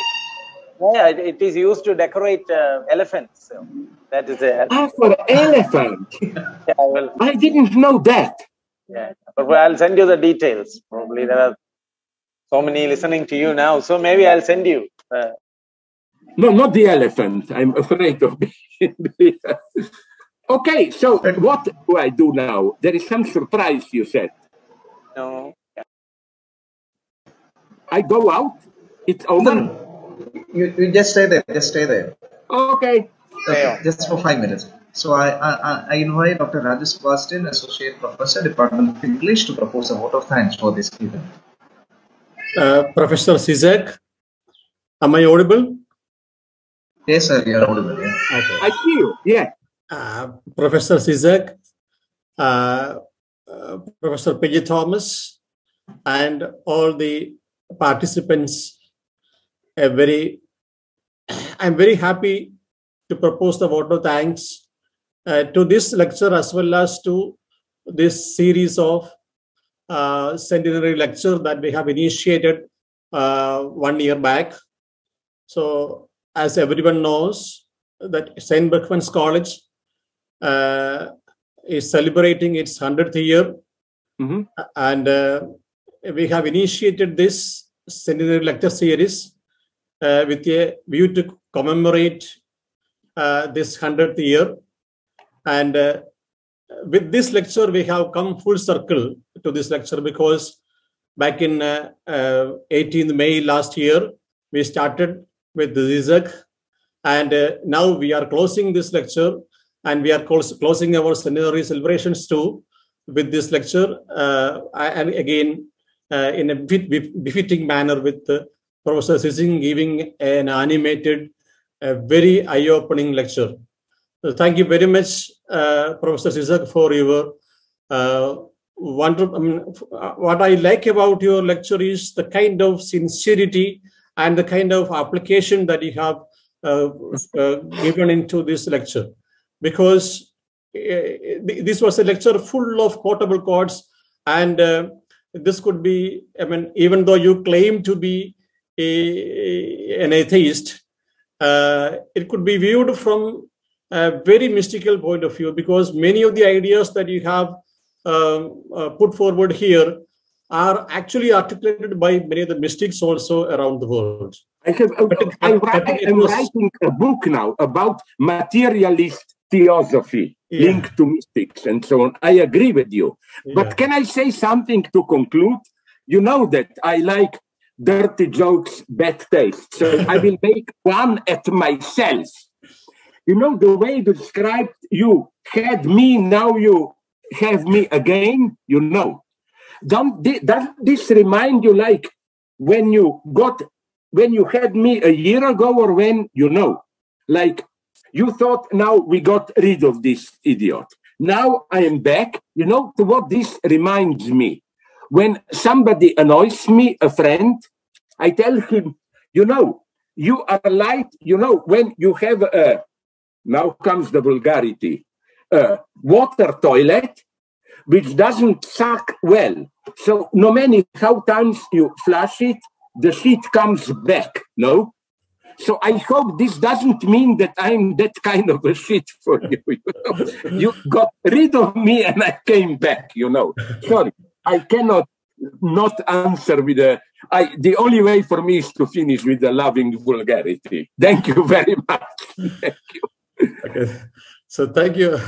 Yeah, it, it is used to decorate uh, elephants. So that is a. Ah, for elephant. [LAUGHS] Yeah, I will. I didn't know that. Yeah, but I'll send you the details. Probably there are so many listening to you now, so maybe I'll send you. Uh, No, not the elephant. I'm afraid of [LAUGHS] being. okay, so what do I do now? There is some surprise, you said. no. I go out? It's No, over? no. You, you just stay there. Just stay there. Okay. Okay, just for five minutes. So I, I, I- I invite Dr. Rajesh Sebastian, Associate Professor, Department of English, to propose a vote of thanks for this event. Uh, Professor Zizek, am I audible? Yes, sir, you are audible. Yeah. Okay. I see you. Yeah. Uh, Professor Zizek, uh, uh, Professor P.J. Thomas, and all the participants. A very, [COUGHS] I'm very happy to propose the vote of thanks uh, to this lecture as well as to this series of uh, centenary lecture that we have initiated uh, one year back. So, as everyone knows, that St. Berchmans College uh, is celebrating its 100th year. Mhm. And uh, we have initiated this centenary lecture series uh, with a view to commemorate uh, this 100th year. And uh, with this lecture, we have come full circle to this lecture because back in uh, uh, 18th May last year, we started with Zizek, and uh, now we are closing this lecture, and we are close, closing our centenary celebrations too with this lecture, uh, and again uh, in a bit befitting manner with uh, Professor Sising giving an animated, uh, very eye-opening lecture. So thank you very much, uh, Professor Zizek, for your uh, wonder. I mean, what I like about your lecture is the kind of sincerity and the kind of application that you have uh, uh, given into this lecture, because uh, this was a lecture full of quotable quotes, and uh, this could be. I mean, even though you claim to be a, an atheist, uh, it could be viewed from a very mystical point of view because many of the ideas that you have um, uh, put forward here are actually articulated by many of the mystics also around the world. I have, oh, it- I but write, it I'm writing a book now about materialist theosophy Yeah. linked to mystics and so on. I agree with you. Yeah. But can I say something to conclude? You know that I like dirty jokes, bad taste. So I [LAUGHS] will make one at myself. You know, the way you described you had me, now you have me again, you know. Don't, thi- this remind you like when you got, when you had me a year ago or when, you know, like you thought now we got rid of this idiot. Now I am back. You know to what this reminds me? When somebody annoys me, a friend, I tell him, you know, you are like, you know, when you have a, now comes the vulgarity, a water toilet, which doesn't suck well. So no matter how times you flush it, the shit comes back, no? So I hope this doesn't mean that I'm that kind of a shit for you. You, know? [LAUGHS] you got rid of me and I came back, you know. Sorry, I cannot not answer with a. I, the only way for me is to finish with a loving vulgarity. Thank you very much. [LAUGHS] Thank you. Okay. So thank you.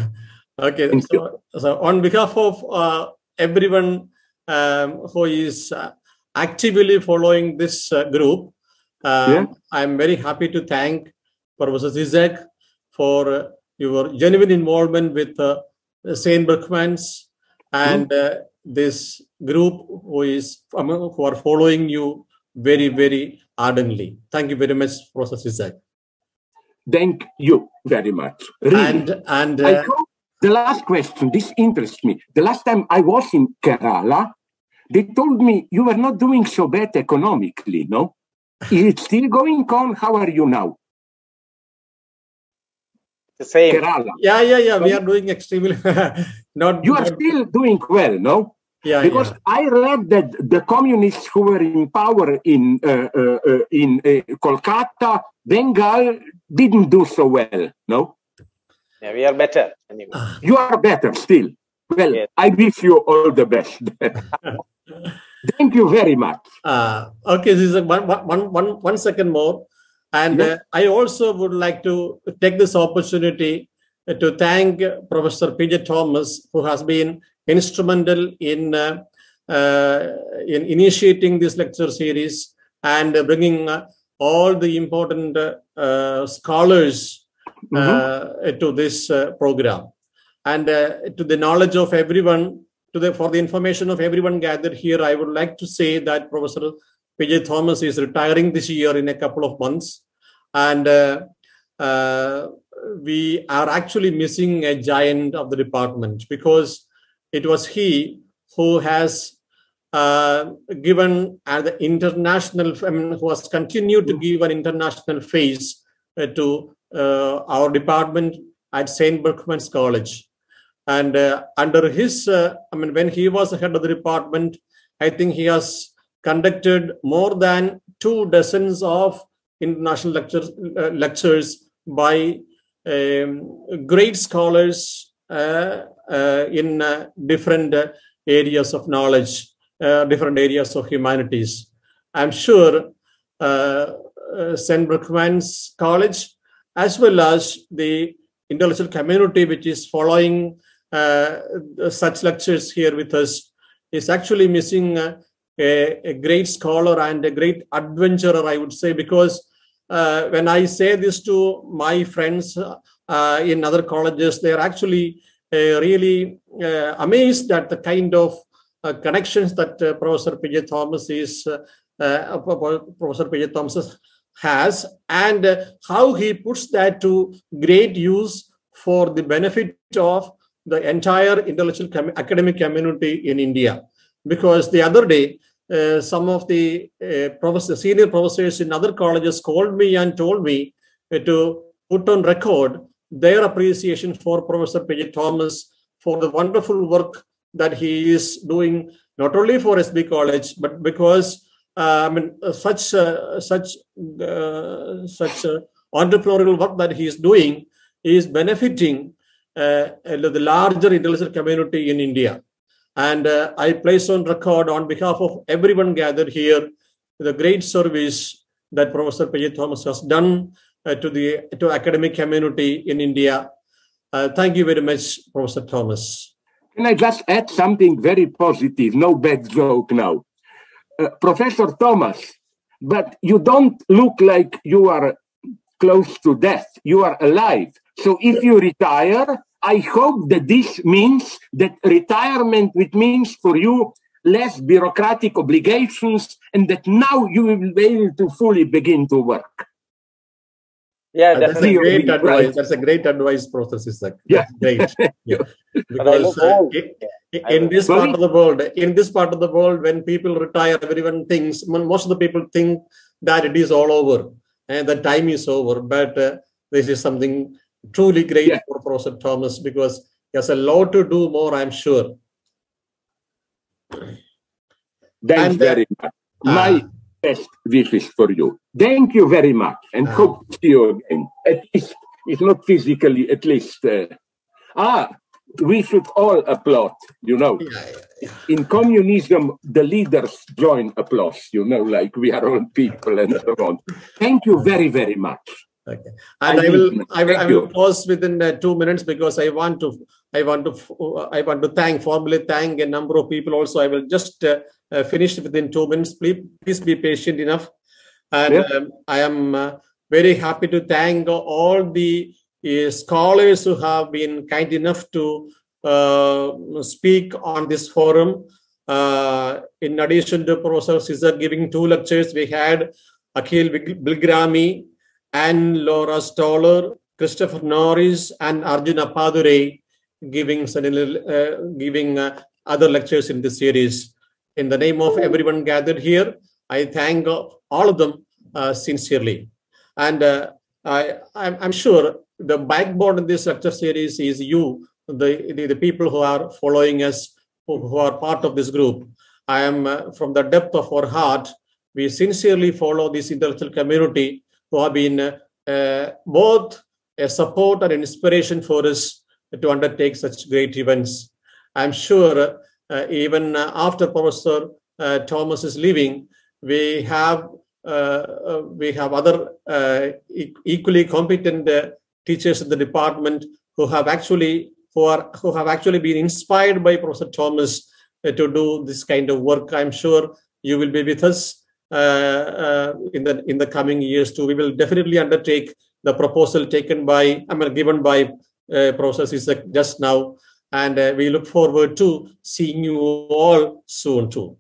Okay. Thank so, so on behalf of uh, everyone um, who is uh, actively following this uh, group, um, Yeah. I'm very happy to thank Professor Zizek for uh, your genuine involvement with uh, Saint Berchmans and uh, this group who is um, who are following you very very ardently. Thank you very much, Professor Zizek. Thank you very much. Really. And and I uh, hope the last question, this interests me. The last time I was in Kerala, they told me you were not doing so bad economically, no? Is it still going on? How are you now? The same. Kerala. Yeah, yeah, yeah. We are doing extremely [LAUGHS] not. You are not- still doing well, no? Yeah, because yeah. I read that the communists who were in power in uh, uh, uh, in uh, Kolkata, Bengal, didn't do so well. No, Yeah, we are better anyway. you are better still. Well, Yes. I wish you all the best. [LAUGHS] Thank you very much. Uh, okay, this is a one, one, one, one second more. And Yes. uh, I also would like to take this opportunity uh, to thank Professor P.J. Thomas, who has been instrumental in, uh, uh, in initiating this lecture series and uh, bringing uh, all the important uh, uh, scholars uh, to this uh, program. And uh, to the knowledge of everyone, to the for the information of everyone gathered here, I would like to say that Professor PJ Thomas is retiring this year in a couple of months, and uh, uh, we are actually missing a giant of the department because it was he who has uh, given at the international, I mean, who has continued to give an international face uh, to our department at St. Berchmans College. And uh, under his, uh, I mean, when he was the head of the department, I think he has conducted more than two dozens of international lectures, uh, lectures by um, great scholars uh, uh, in uh, different uh, areas of knowledge, uh, different areas of humanities. I'm sure uh, uh, St. Berchmans College, as well as the intellectual community which is following uh, such lectures here with us, is actually missing a, a great scholar and a great adventurer, I would say, because uh, when I say this to my friends uh, in other colleges, they are actually uh, really uh, amazed at the kind of uh, connections that Professor P.J. Thomas is, Professor P.J. Thomas has, and how he puts that to great use for the benefit of the entire intellectual com- academic community in India. Because the other day, uh, some of the uh, professor, senior professors in other colleges called me and told me uh, to put on record their appreciation for Professor P.J. Thomas for the wonderful work that he is doing, not only for SB College, but because I mean, uh, such uh, such uh, such uh, entrepreneurial work that he is doing is benefiting uh, the larger intellectual community in India. And uh, I place on record on behalf of everyone gathered here the great service that Professor P.J. Thomas has done uh, to the to academic community in India. Uh, thank you very much, Professor Thomas. Can I just add something very positive? No bad joke now. Uh, Professor Thomas, but you don't look like you are close to death. You are alive. So if you retire, I hope that this means that retirement, which means for you less bureaucratic obligations, and that now you will be able to fully begin to work. Yeah, Uh, that's a definitely. You'll great advice. That's a great advice, Professor Zizek. Yeah. That's great. [LAUGHS] Yeah. Because uh, in this part of the world, in this part of the world, when people retire, everyone thinks, most of the people think that it is all over and the time is over. But uh, this is something truly great Yeah. for Professor Thomas because he has a lot to do more, I'm sure. Thanks And, uh, very much. ah. My best wishes for you. Thank you very much, and Ah. hope to see you again. At least, if not physically, at least. Uh, ah, we should all applaud. You know, in communism, the leaders join applause. You know, like we are all people and so on. Thank you very, very much. Okay. And I I, will, will- I will, I will pause within uh, two minutes because I want to, I want to, I want to thank, formally thank a number of people. Also, I will just uh, uh, finish within two minutes. Please, please be patient enough. And Yeah. um, I am uh, very happy to thank all the uh, scholars who have been kind enough to uh, speak on this forum. Uh, in addition to Professor Zizek giving two lectures, we had Akeel Bil- Bilgrami, and Laura Stoler, Christopher Norris, and Arjun Appadurai giving uh, giving uh, other lectures in this series. In the name of everyone gathered here, I thank all of them uh, sincerely. And uh, I, I'm, I'm sure the backbone in this lecture series is you, the, the, the people who are following us, who, are part of this group. I am uh, from the depth of our heart. We sincerely follow this intellectual community who have been uh, both a support and inspiration for us to undertake such great events. I'm sure even after Professor uh, Thomas is leaving, we have uh, we have other e- equally competent teachers in the department who have actually who are who have actually been inspired by Professor Thomas uh, to do this kind of work. I'm sure you will be with us uh, uh, in the in the coming years too. We will definitely undertake the proposal taken by I mean given by Professor Zizek just now, and we look forward to seeing you all soon too.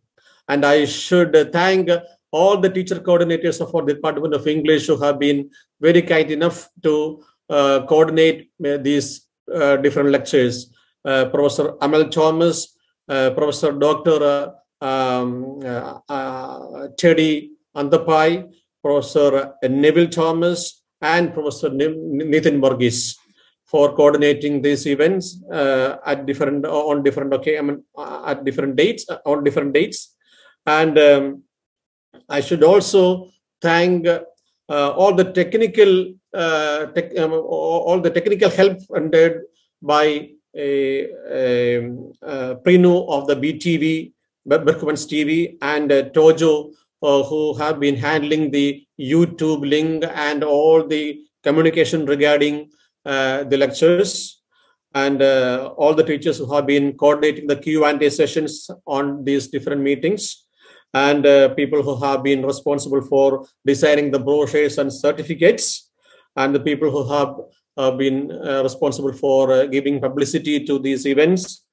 And I should thank all the teacher coordinators of our Department of English who have been very kind enough to uh, coordinate uh, these uh, different lectures. Professor Amal Thomas, Professor Dr. Um, Teddy Andapai, Professor Neville Thomas, and Professor Nathan Burgess for coordinating these events uh, at different on different okay I mean at different dates on different dates. And um, I should also thank uh, all the technical uh, tech, um, all the technical help funded by a, a, a Prinu of the BTV, Berchmans TV, and uh, Tojo, uh, who have been handling the YouTube link and all the communication regarding uh, the lectures, and uh, all the teachers who have been coordinating the Q&A sessions on these different meetings and uh, people who have been responsible for designing the brochures and certificates, and the people who have uh, been uh, responsible for uh, giving publicity to these events.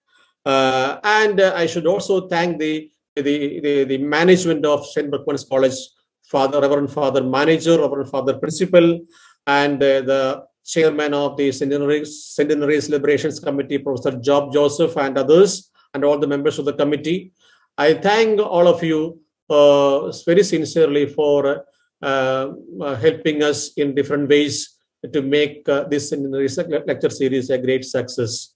Uh, and uh, I should also thank the, the, the, the management of St. Berchmans College, Father, Reverend Father Manager, Reverend Father Principal, and the chairman of the Centenary, Centenary Celebrations Committee, Professor Job Joseph, and others, and all the members of the committee. I thank all of you uh, very sincerely for uh, uh, helping us in different ways to make uh, this lecture series a great success.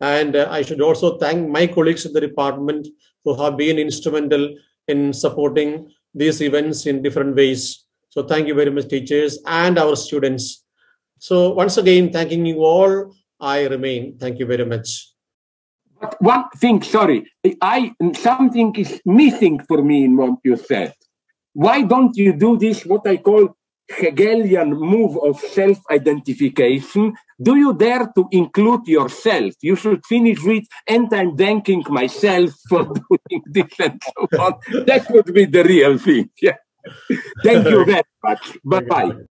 And uh, I should also thank my colleagues in the department who have been instrumental in supporting these events in different ways. So thank you very much, teachers and our students. So once again, thanking you all, I remain. Thank you very much. But one thing, sorry, I something is missing for me in what you said. Why don't you do this, what I call Hegelian move of self-identification? Do you dare to include yourself? You should finish with, and I'm thanking myself for [LAUGHS] doing this and so on. That would be the real thing. [LAUGHS] Yeah. Thank you very much. Bye-bye.